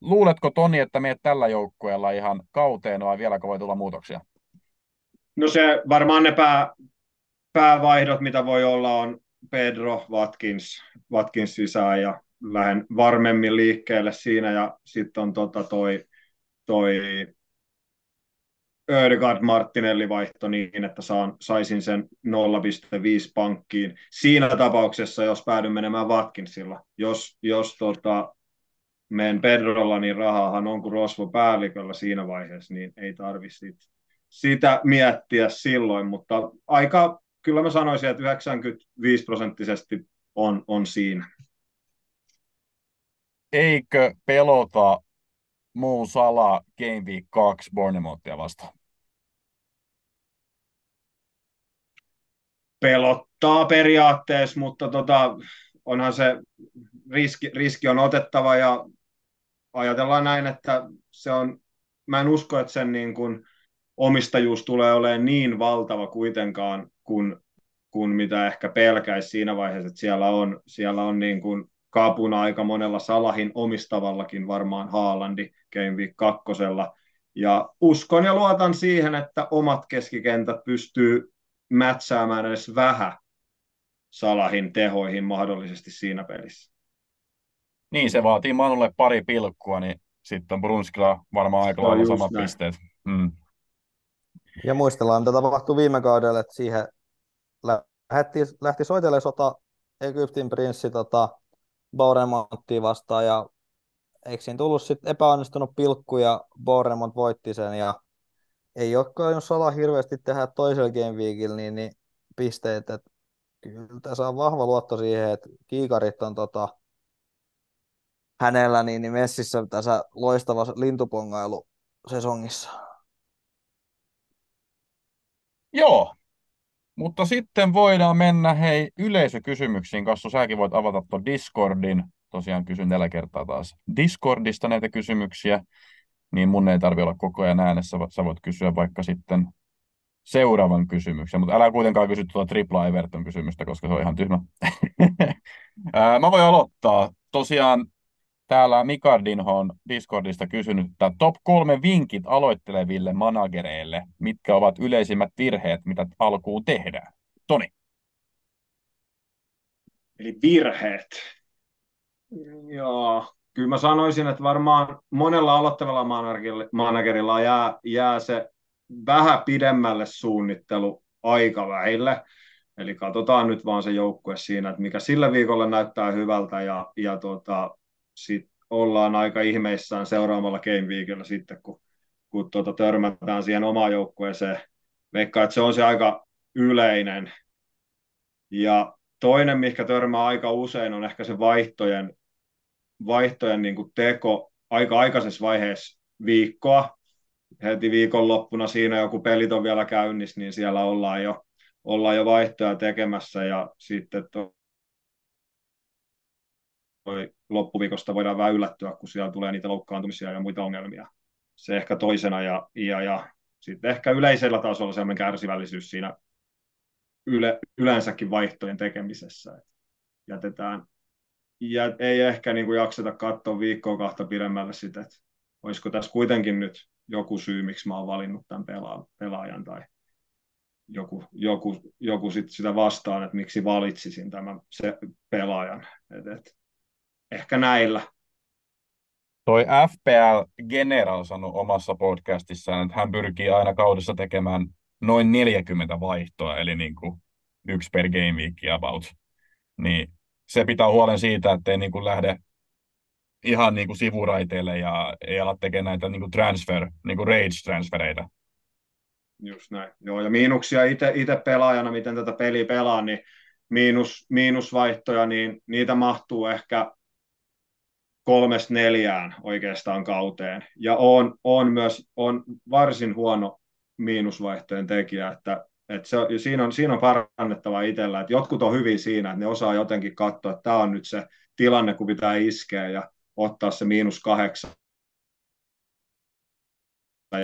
luuletko Toni, että meet tällä joukkueella ihan kauteen vai vieläkö voi tulla muutoksia? No se varmaan ne pää, päävaihdot, mitä voi olla, on Pedro Watkins, Watkins sisään ja lähden varmemmin liikkeelle siinä ja sitten on tota toi, toi Ödegaard Martinelli vaihto niin, että saan, saisin sen 0,5 pankkiin. Siinä tapauksessa, jos päädyn menemään Watkinsilla, jos, jos tota, menen Pedrolla, niin rahaahan on kuin rosvo päälliköllä siinä vaiheessa, niin ei tarvitse sitä miettiä silloin, mutta aika, kyllä mä sanoisin, että 95 prosenttisesti on, on siinä. Eikö pelota muu sala Game Week 2 Bournemouthia vastaan? Pelottaa periaatteessa, mutta tota, onhan se riski, riski on otettava ja ajatellaan näin, että se on, mä en usko, että sen niin kuin omistajuus tulee olemaan niin valtava kuitenkaan, kuin, kuin mitä ehkä pelkäisi siinä vaiheessa, että siellä on, siellä on niin kuin kaapuna aika monella Salahin omistavallakin varmaan Haalandi Game Week kakkosella. Ja uskon ja luotan siihen, että omat keskikentät pystyy mätsäämään edes vähän Salahin tehoihin mahdollisesti siinä pelissä. Niin, se vaatii Manulle pari pilkkua, niin sitten Brunskilla varmaan aika lailla samat näin. pisteet. Mm. Ja muistellaan, mitä tapahtui viime kaudella, että siihen lähti, lähti soitelle sota Egyptin prinssi tota, Bournemouthia vastaan ja eikö siinä tullut sitten epäonnistunut pilkku ja Bournemouth voitti sen ja ei olekaan Sala hirveästi tehdä toisella game weekillä niin, niin pisteet, että kyllä tässä on vahva luotto siihen, että kiikarit on tota, hänellä niin, niin messissä tässä loistavassa lintupongailu sesongissa. Joo, mutta sitten voidaan mennä hei yleisökysymyksiin. Kassu, säkin voit avata tuon Discordin. Tosiaan kysyn tällä kertaa taas Discordista näitä kysymyksiä. Niin mun ei tarvi olla koko ajan äänessä. Sä voit kysyä vaikka sitten seuraavan kysymyksen, mutta älä kuitenkaan kysy tuota tripla Everton kysymystä, koska se on ihan tyhmä. Mä voin aloittaa. Tosiaan täällä Mikardinho on Discordista kysynyt, että top kolme vinkit aloitteleville managereille, mitkä ovat yleisimmät virheet, mitä alkuun tehdään. Toni. Eli virheet. Joo, kyllä mä sanoisin, että varmaan monella aloittavalla managerilla jää, jää se vähän pidemmälle suunnittelu aikaväille. Eli katsotaan nyt vaan se joukkue siinä, että mikä sillä viikolla näyttää hyvältä ja, ja tota, sit ollaan aika ihmeissään seuraavalla Game Weekillä sitten, kun, kun tuota, törmätään siihen omaan joukkueeseen. Veikkaan, että se on se aika yleinen. Ja toinen, mikä törmää aika usein, on ehkä se vaihtojen, vaihtojen niin teko aika aikaisessa vaiheessa viikkoa. Heti viikonloppuna siinä joku pelit on vielä käynnissä, niin siellä ollaan jo, ollaan jo vaihtoja tekemässä ja sitten toi loppuviikosta voidaan vähän yllättyä, kun siellä tulee niitä loukkaantumisia ja muita ongelmia. Se ehkä toisena ja, ja, ja sitten ehkä yleisellä tasolla sellainen kärsivällisyys siinä yle, yleensäkin vaihtojen tekemisessä. Et jätetään, ja ei ehkä niin kuin jakseta katsoa viikkoa kahta pidemmälle sitä, että olisiko tässä kuitenkin nyt joku syy, miksi mä oon valinnut tämän pelaajan tai joku, joku, joku sit sitä vastaan, että miksi valitsisin tämän se pelaajan. Et, et, ehkä näillä. Toi FPL General sanoi omassa podcastissaan, että hän pyrkii aina kaudessa tekemään noin 40 vaihtoa, eli niin kuin yksi per game week about. Niin se pitää huolen siitä, ettei niin kuin lähde ihan niin kuin sivuraiteille ja ei ala tekemään näitä niin kuin transfer, niin kuin rage-transfereita. Just näin. Joo, ja miinuksia itse pelaajana, miten tätä peliä pelaa, niin miinus, miinusvaihtoja, niin niitä mahtuu ehkä kolmesta neljään oikeastaan kauteen. Ja on, on myös on varsin huono miinusvaihtojen tekijä, että, että se, siinä, on, siinä on parannettava itsellä, että jotkut on hyvin siinä, että ne osaa jotenkin katsoa, että tämä on nyt se tilanne, kun pitää iskeä ja ottaa se miinus kahdeksan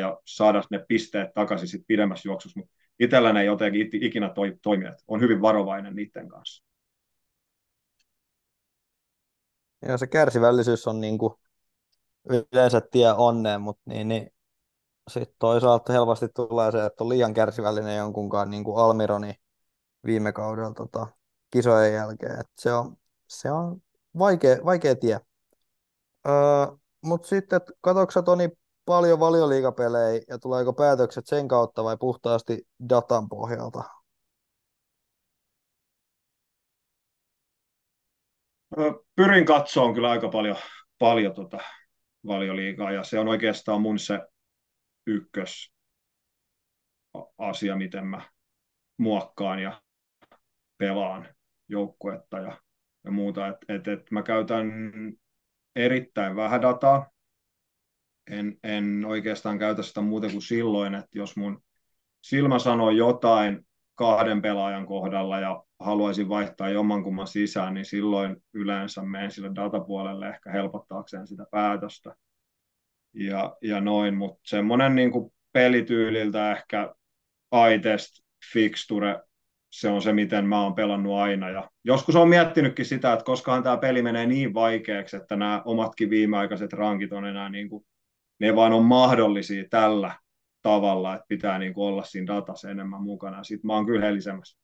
ja saada ne pisteet takaisin sit pidemmässä juoksussa, mutta itselläni ei jotenkin ikinä toi, toimia, on hyvin varovainen niiden kanssa. Ja se kärsivällisyys on niin kuin yleensä tie onneen, mutta niin, niin sitten toisaalta helposti tulee se, että on liian kärsivällinen jonkunkaan niin kuin Almironi viime kaudella tota, kisojen jälkeen. Et se on, se on vaikea, vaikea tie. Öö, mutta sitten, katoksa Toni paljon valioliikapelejä ja tuleeko päätökset sen kautta vai puhtaasti datan pohjalta? Pyrin katsomaan kyllä aika paljon, paljon tota valioliigaa ja se on oikeastaan mun se ykkös, asia, miten mä muokkaan ja pelaan joukkuetta ja, ja muuta. Et, et, et mä käytän erittäin vähän dataa. En, en oikeastaan käytä sitä muuten kuin silloin, että jos mun silmä sanoo jotain kahden pelaajan kohdalla ja haluaisin vaihtaa jommankumman sisään, niin silloin yleensä menen sille datapuolelle ehkä helpottaakseen sitä päätöstä. Ja, ja noin, mutta semmoinen niin pelityyliltä ehkä iTest, Fixture, se on se, miten mä oon pelannut aina. Ja joskus on miettinytkin sitä, että koskahan tämä peli menee niin vaikeaksi, että nämä omatkin viimeaikaiset rankit on enää niin kuin, ne vaan on mahdollisia tällä tavalla, että pitää niin olla siinä datassa enemmän mukana. Sitten mä oon kyllä helisemässä.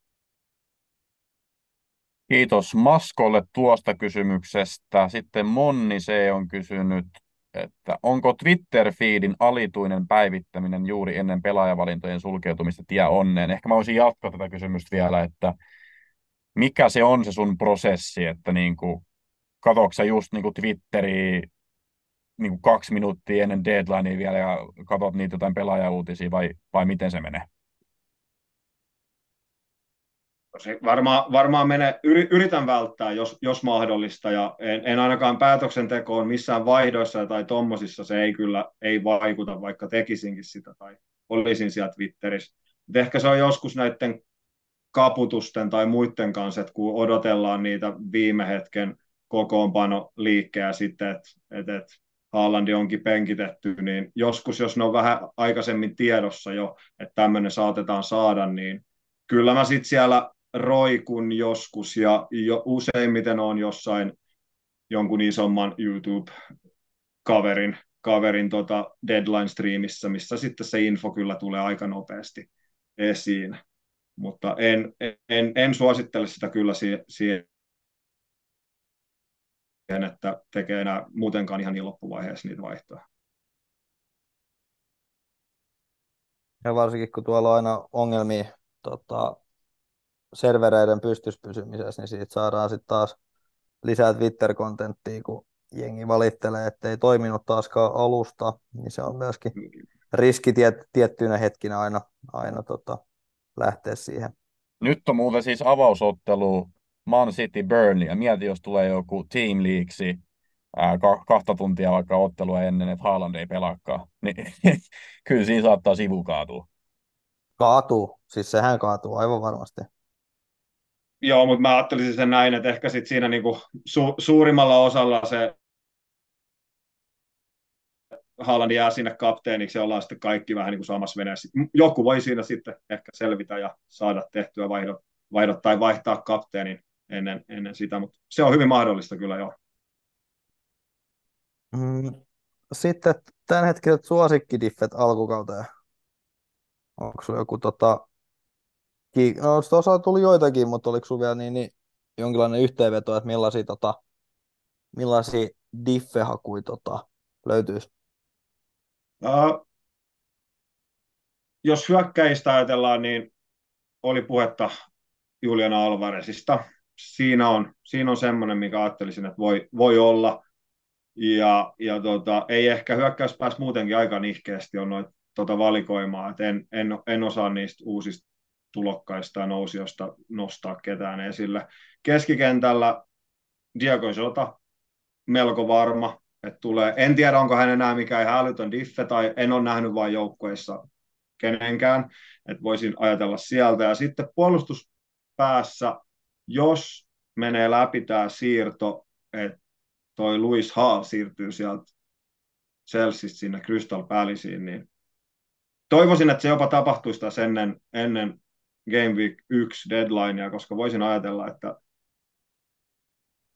Kiitos Maskolle tuosta kysymyksestä. Sitten Monni C on kysynyt, että onko Twitter-feedin alituinen päivittäminen juuri ennen pelaajavalintojen sulkeutumista tie onneen? Ehkä mä voisin jatkaa tätä kysymystä vielä, että mikä se on se sun prosessi, että niin kuin, katoksa just niin kuin Twitteriä niin kuin kaksi minuuttia ennen deadlinea vielä ja katsot niitä jotain pelaajauutisia vai, vai miten se menee? Se varmaan, varmaan mene, yritän välttää, jos, jos mahdollista, ja en, en ainakaan päätöksentekoon missään vaihdoissa tai tommosissa se ei kyllä ei vaikuta, vaikka tekisinkin sitä tai olisin siellä Twitterissä. Mutta ehkä se on joskus näiden kaputusten tai muiden kanssa, että kun odotellaan niitä viime hetken kokoonpano liikkeä sitten, että et, et Haalandi onkin penkitetty, niin joskus, jos ne on vähän aikaisemmin tiedossa jo, että tämmöinen saatetaan saada, niin kyllä mä sitten siellä roikun joskus ja jo useimmiten on jossain jonkun isomman YouTube-kaverin kaverin tota deadline-striimissä, missä sitten se info kyllä tulee aika nopeasti esiin. Mutta en, en, en suosittele sitä kyllä siihen, että tekee enää muutenkaan ihan niin loppuvaiheessa niitä vaihtoja. Ja varsinkin kun tuolla on aina ongelmia tota, servereiden pystyspysymisessä, niin siitä saadaan sitten taas lisää Twitter-kontenttia, kun jengi valittelee, että ei toiminut taaskaan alusta, niin se on myöskin riski tiet, tiettyinä hetkinä aina, aina tota, lähteä siihen. Nyt on muuten siis avausottelu Man City Burnley, ja mieti, jos tulee joku Team Leaguesi ää, kahta tuntia vaikka ottelua ennen, että Haaland ei pelaakaan, niin kyllä siinä saattaa sivu kaatua. Kaatuu, siis sehän kaatuu aivan varmasti. Joo, mutta mä ajattelisin sen näin, että ehkä sit siinä niinku su- suurimmalla osalla se Haaland jää sinne kapteeniksi ja ollaan sitten kaikki vähän niin kuin samassa veneessä. Joku voi siinä sitten ehkä selvitä ja saada tehtyä vaihdot, vaihdot tai vaihtaa kapteenin ennen, ennen sitä, mutta se on hyvin mahdollista kyllä jo. Mm, sitten tämän hetken suosikkidiffet alkukauteen. Onko sulla joku tota, No tuossa tuli joitakin, mutta oliko sinulla vielä niin, niin, jonkinlainen yhteenveto, että millaisia, tota, millaisia diffehakuja tota, löytyisi? Uh, jos hyökkäistä ajatellaan, niin oli puhetta Juliana Alvarezista. Siinä on, siinä on semmoinen, mikä ajattelisin, että voi, voi olla. Ja, ja tota, ei ehkä hyökkäyspäässä muutenkin aika nihkeästi on noita tota valikoimaa, että en, en, en osaa niistä uusista tulokkaista ja nousijoista nostaa ketään esille. Keskikentällä Diego Jota, melko varma, että tulee. En tiedä, onko hän enää mikään ihan älytön diffe, tai en ole nähnyt vain joukkueissa kenenkään, että voisin ajatella sieltä. Ja sitten puolustuspäässä, jos menee läpi tämä siirto, että toi Louis Hall siirtyy sieltä Chelseasta sinne Crystal Palaceen, niin toivoisin, että se jopa tapahtuisi taas ennen, ennen Game Week 1 deadlinea, koska voisin ajatella, että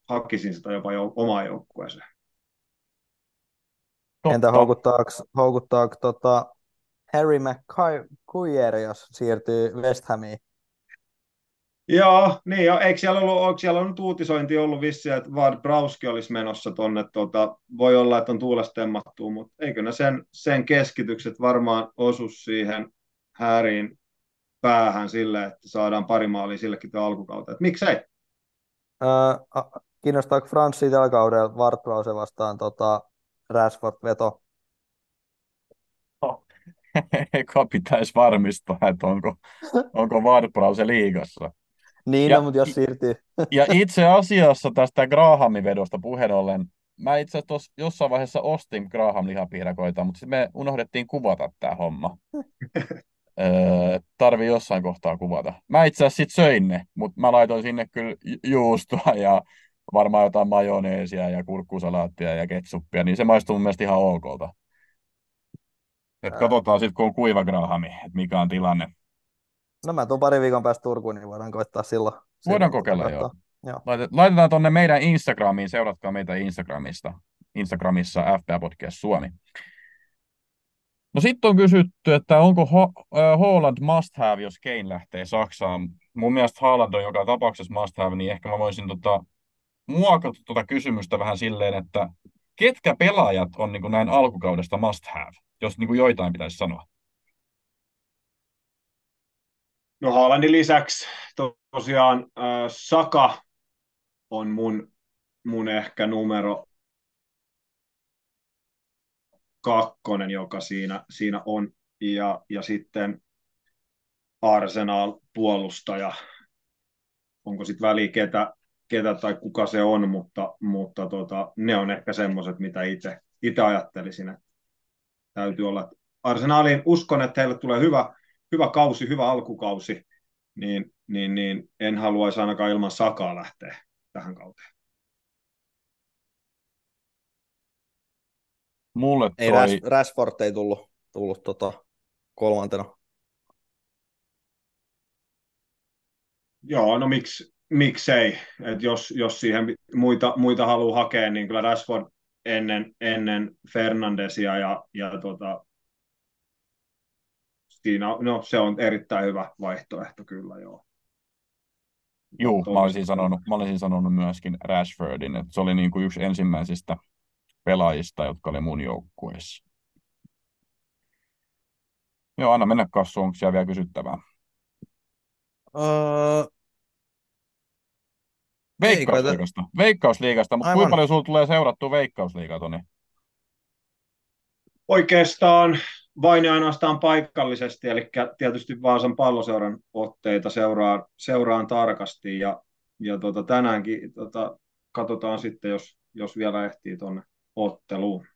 hakkisin sitä jopa jo, omaa joukkueeseen. Entä houkuttaako, houkuttaako tota Harry McCuyer, jos siirtyy West Hamiin? Joo, niin jo. Eikö siellä ollut, onko siellä on uutisointi ollut vissi, että Vard Brauski olisi menossa tuonne, tota, voi olla, että on tuulesta temmattu, mutta eikö ne sen, sen keskitykset varmaan osu siihen Häriin päähän sille, että saadaan pari maalia sillekin tuo alkukautta. Et miksei? Öö, kiinnostaako Franssi tällä kaudella Vartlause vastaan tota, Rashford-veto? No, eka pitäisi varmistaa, että onko, onko Ward-Browse liigassa. Niin, Ja- no, mutta jos siirtyy. Ja itse asiassa tästä Grahamin vedosta puheen ollen, mä itse asiassa jossain vaiheessa ostin Graham lihapiirakoita, mutta sitten me unohdettiin kuvata tämä homma. Öö, tarvii jossain kohtaa kuvata. Mä itse asiassa sit söin ne, mutta mä laitoin sinne kyllä ju- juustoa ja varmaan jotain majoneesia ja kurkkusalaattia ja ketsuppia, niin se maistuu mun mielestä ihan okolta. Et katsotaan sitten, kun on kuiva grahami, että mikä on tilanne. No mä tuun pari viikon päästä Turkuun, niin voidaan koittaa silloin. Voidaan kokeilla, joo. Joo. Laite- Laitetaan tuonne meidän Instagramiin, seuratkaa meitä Instagramista. Instagramissa FPA Podcast Suomi. No sitten on kysytty, että onko äh, Holland must have, jos Kane lähtee Saksaan. Mun mielestä Haaland on joka tapauksessa must have, niin ehkä mä voisin tota, muokata tuota kysymystä vähän silleen, että ketkä pelaajat on niin kuin näin alkukaudesta must have, jos niin kuin joitain pitäisi sanoa. No Haalandin lisäksi to- tosiaan äh, Saka on mun, mun ehkä numero kakkonen, joka siinä, siinä on. Ja, ja sitten Arsenal puolustaja. Onko sitten väliä ketä, ketä tai kuka se on, mutta, mutta tota, ne on ehkä semmoiset, mitä itse itse ajattelisin, että täytyy olla. Arsenaliin uskon, että heille tulee hyvä, hyvä kausi, hyvä alkukausi, niin, niin, niin en haluaisi ainakaan ilman Sakaa lähteä tähän kauteen. Mulle Ei toi... Rash, Rashford ei tullut, tullut tota, kolmantena. Joo, no miksi, miksei, Et jos, jos siihen muita, muita haluaa hakea, niin kyllä Rashford ennen, ennen Fernandesia ja, ja tota, siinä, no, se on erittäin hyvä vaihtoehto kyllä, joo. Juu, mä olisin sanonut, mä olisin sanonut myöskin Rashfordin, että se oli niin kuin yksi ensimmäisistä pelaajista, jotka oli mun joukkueessa. Joo, anna mennä kassu, onko siellä vielä kysyttävää? Öö, Veikkausliigasta, Veikkausliigasta, mutta Aivan. kuinka paljon sulla tulee seurattua Veikkausliigaa, Toni? Oikeastaan vain ja ainoastaan paikallisesti, eli tietysti Vaasan palloseuran otteita seuraan, seuraan tarkasti ja, ja tota, tänäänkin tota, katsotaan sitten, jos, jos vielä ehtii tuonne otteluun.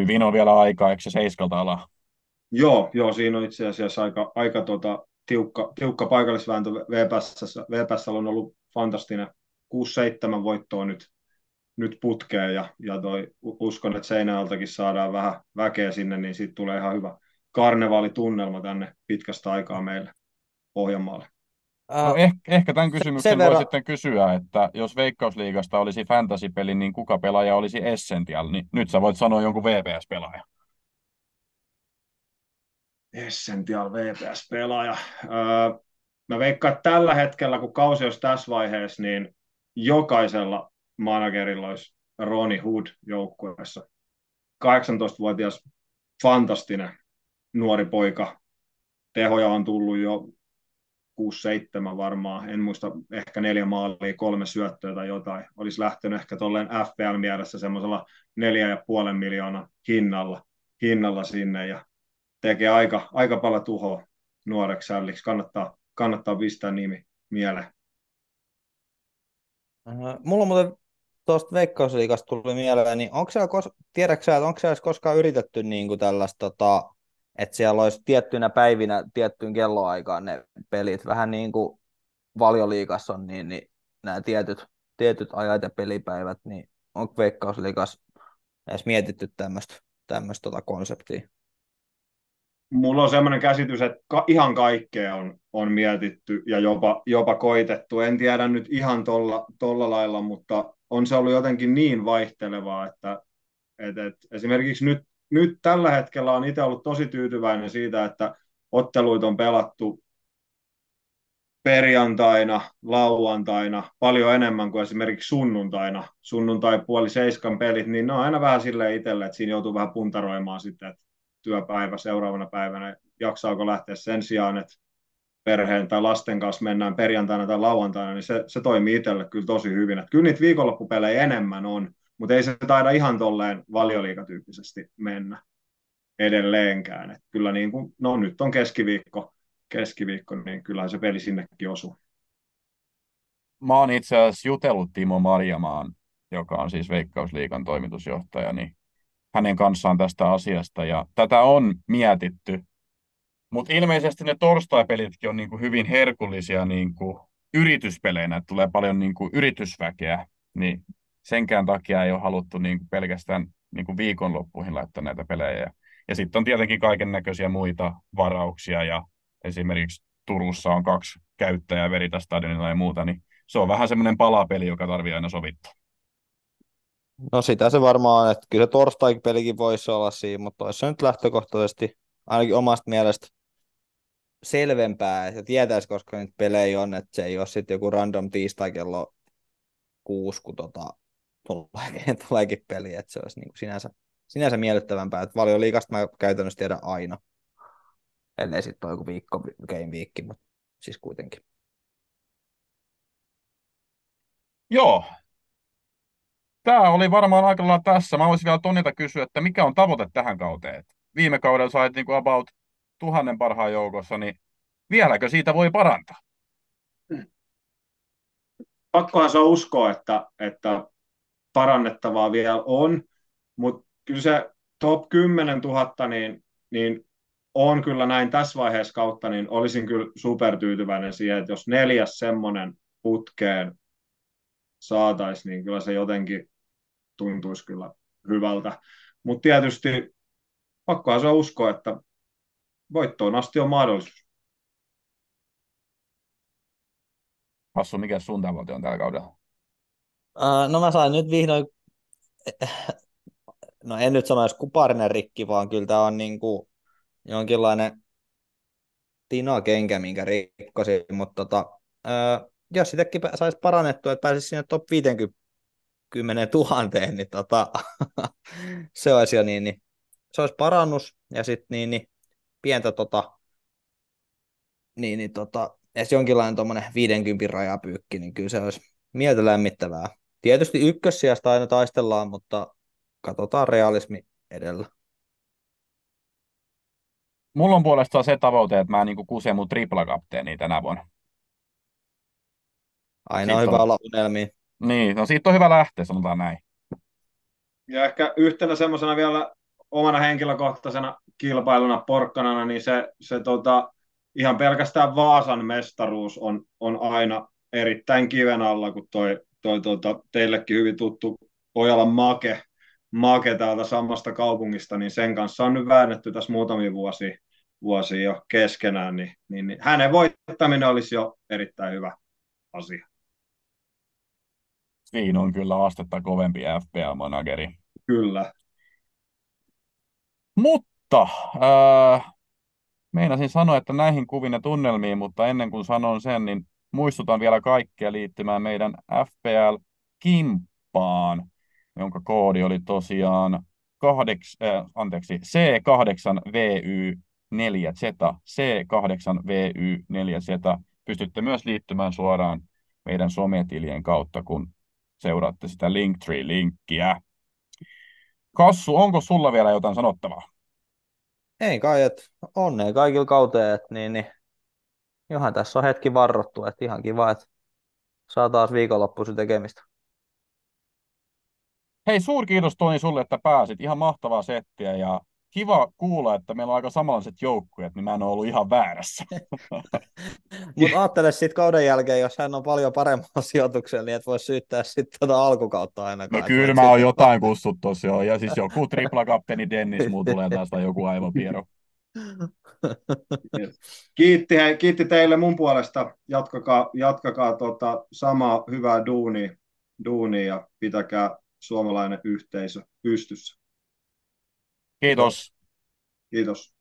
Hyvin on vielä aikaa, eikö se seiskalta ala? Joo, joo, siinä on itse asiassa aika, aika tota, tiukka, tiukka paikallisvääntö VPS. VPS on ollut fantastinen 6-7 voittoa nyt, nyt putkeen ja, ja toi, uskon, että Seinäjältäkin saadaan vähän väkeä sinne, niin siitä tulee ihan hyvä karnevaalitunnelma tänne pitkästä aikaa meille Pohjanmaalle. No öö, ehkä, ehkä tämän se- kysymyksen sen voi verran- sitten kysyä, että jos Veikkausliigasta olisi fantasy-peli, niin kuka pelaaja olisi Essential? Niin nyt sä voit sanoa jonkun VPS-pelaaja. Essential VPS-pelaaja. Öö, mä veikkaan, että tällä hetkellä, kun kausi olisi tässä vaiheessa, niin jokaisella managerilla olisi Ronnie Hood joukkueessa. 18-vuotias fantastinen nuori poika. Tehoja on tullut jo 6-7 varmaan, en muista, ehkä neljä maalia, kolme syöttöä tai jotain. Olisi lähtenyt ehkä tuolleen FPL-mielessä semmoisella neljä ja puolen miljoonan hinnalla, hinnalla sinne ja tekee aika, aika paljon tuhoa nuoreksi sälliksi. Kannattaa, kannattaa pistää nimi mieleen. öö, mulla on muuten tuosta Veikkausliigasta tuli mieleen, niin onko siellä, kos- tiedätkö että onko siellä koskaan yritetty niin kuin tällaista, tota, että siellä olisi tiettyinä päivinä tiettyyn kelloaikaan ne pelit, vähän niin kuin valioliigassa on, niin, niin nämä tietyt, tietyt ajat ja pelipäivät, niin onko Veikkausliigassa edes mietitty tämmöistä tota konseptia? Mulla on semmoinen käsitys, että ka- ihan kaikkea on, on mietitty ja jopa, jopa koitettu. En tiedä nyt ihan tolla, tolla lailla, mutta on se ollut jotenkin niin vaihtelevaa, että, että, että esimerkiksi nyt, nyt tällä hetkellä on itse ollut tosi tyytyväinen siitä, että otteluita on pelattu perjantaina, lauantaina paljon enemmän kuin esimerkiksi sunnuntaina. Sunnuntai puoli seiskan pelit, niin ne on aina vähän silleen itselle, että siinä joutuu vähän puntaroimaan sitten, että työpäivä seuraavana päivänä, jaksaako lähteä sen sijaan, että perheen tai lasten kanssa mennään perjantaina tai lauantaina, niin se, se toimii itselle kyllä tosi hyvin. Että kyllä niitä viikonloppupelejä enemmän on, mutta ei se taida ihan tolleen valioliikatyyppisesti mennä. edelleenkään. Et kyllä niin kuin, no nyt on keskiviikko, keskiviikko, niin kyllä se peli sinnekin osuu. Mä oon itse asiassa jutellut Timo Marjamaan, joka on siis Veikkausliikan toimitusjohtaja, niin hänen kanssaan tästä asiasta, ja tätä on mietitty, mutta ilmeisesti ne torstaipelitkin on niin kuin hyvin herkullisia niin kuin yrityspeleinä, että tulee paljon niin kuin yritysväkeä, niin senkään takia ei ole haluttu niin kuin pelkästään niin kuin viikonloppuihin laittaa näitä pelejä. Ja sitten on tietenkin kaiken näköisiä muita varauksia, ja esimerkiksi Turussa on kaksi käyttäjää Veritastadionilla ja muuta, niin se on vähän semmoinen palapeli, joka tarvii aina sovittua. No sitä se varmaan on, että kyllä se torstai-pelikin voisi olla siinä, mutta olisi nyt lähtökohtaisesti ainakin omasta mielestä selvempää, että tietäisi, koska nyt pelejä on, että se ei ole sitten joku random tiistai kello kuusi, kun tota, tulee, tuleekin peli, että se olisi niin kuin sinänsä, sinänsä miellyttävämpää, että paljon liikasta mä käytännössä tiedän aina, ellei sitten ole joku viikko, game viikki, mutta siis kuitenkin. Joo. Tämä oli varmaan aika lailla tässä. Mä voisin vielä Tonilta kysyä, että mikä on tavoite tähän kauteen? Viime kaudella sait niin about tuhannen parhaan joukossa, niin vieläkö siitä voi parantaa? Pakkohan se on uskoa, että, että parannettavaa vielä on, mutta kyllä se top 10 000, niin, niin on kyllä näin tässä vaiheessa kautta, niin olisin kyllä supertyytyväinen siihen, että jos neljäs semmoinen putkeen saataisiin, niin kyllä se jotenkin tuntuisi kyllä hyvältä. Mutta tietysti pakkohan se uskoa, että voittoon asti on mahdollisuus. Hassu, mikä sun tavoite on tällä kaudella? Uh, no mä sain nyt vihdoin, no en nyt sanoisi kuparinen rikki, vaan kyllä tämä on niin kuin jonkinlainen Tino-kenkä, minkä rikkosin, mutta tota, uh, jos sitäkin saisi parannettua, että pääsisi sinne top 50 000, niin tota, se olisi jo niin, niin, se olisi parannus, ja sitten niin, niin pientä tota, niin, niin tota, edes jonkinlainen tuommoinen 50 rajapyykki, niin kyllä se olisi mieltä lämmittävää. Tietysti ykkössijasta aina taistellaan, mutta katsotaan realismi edellä. Mulla on puolestaan se tavoite, että mä niin kusen mun triplakapteeni tänä vuonna. Aina on hyvä on... olla unelmiin. Niin, no siitä on hyvä lähteä, sanotaan näin. Ja ehkä yhtenä semmoisena vielä omana henkilökohtaisena kilpailuna porkkanana, niin se, se tota, ihan pelkästään Vaasan mestaruus on, on aina erittäin kiven alla, kun toi, toi tota, teillekin hyvin tuttu Ojalan Make, Make täältä samasta kaupungista, niin sen kanssa on nyt väännetty tässä muutamia vuosia, vuosia jo keskenään, niin, niin, niin hänen voittaminen olisi jo erittäin hyvä asia. Siinä on kyllä astetta kovempi FPL-manageri. Kyllä. Mutta äh, meinasin sanoa, että näihin kuviin ja tunnelmiin, mutta ennen kuin sanon sen, niin muistutan vielä kaikkia liittymään meidän FPL-kimppaan, jonka koodi oli tosiaan kahdeks, äh, anteeksi, C8VY4Z, C8VY4Z. Pystytte myös liittymään suoraan meidän sometilien kautta, kun seuraatte sitä Linktree-linkkiä. Kassu, onko sulla vielä jotain sanottavaa? Ei kai, että onnea kaikilla kauteen, että niin, niin, johan tässä on hetki varrottu, että ihan kiva, että saa taas viikonloppuisin tekemistä. Hei, kiitos Toni sulle, että pääsit. Ihan mahtavaa settiä ja kiva kuulla, että meillä on aika samanlaiset joukkueet, niin mä en ole ollut ihan väärässä. Mutta ajattele sitten kauden jälkeen, jos hän on paljon paremmalla sijoituksella, niin et voi syyttää sitten tuota alkukautta ainakaan. No kyllä mä oon jotain kussut tossa jo. Ja siis joku triplakapteeni Dennis, muu tulee taas tai joku aivopiero. Kiitti, hei, kiitti teille mun puolesta. Jatkakaa, jatkakaa tota samaa hyvää duunia, duunia ja pitäkää suomalainen yhteisö pystyssä. Kiitos. Kiitos.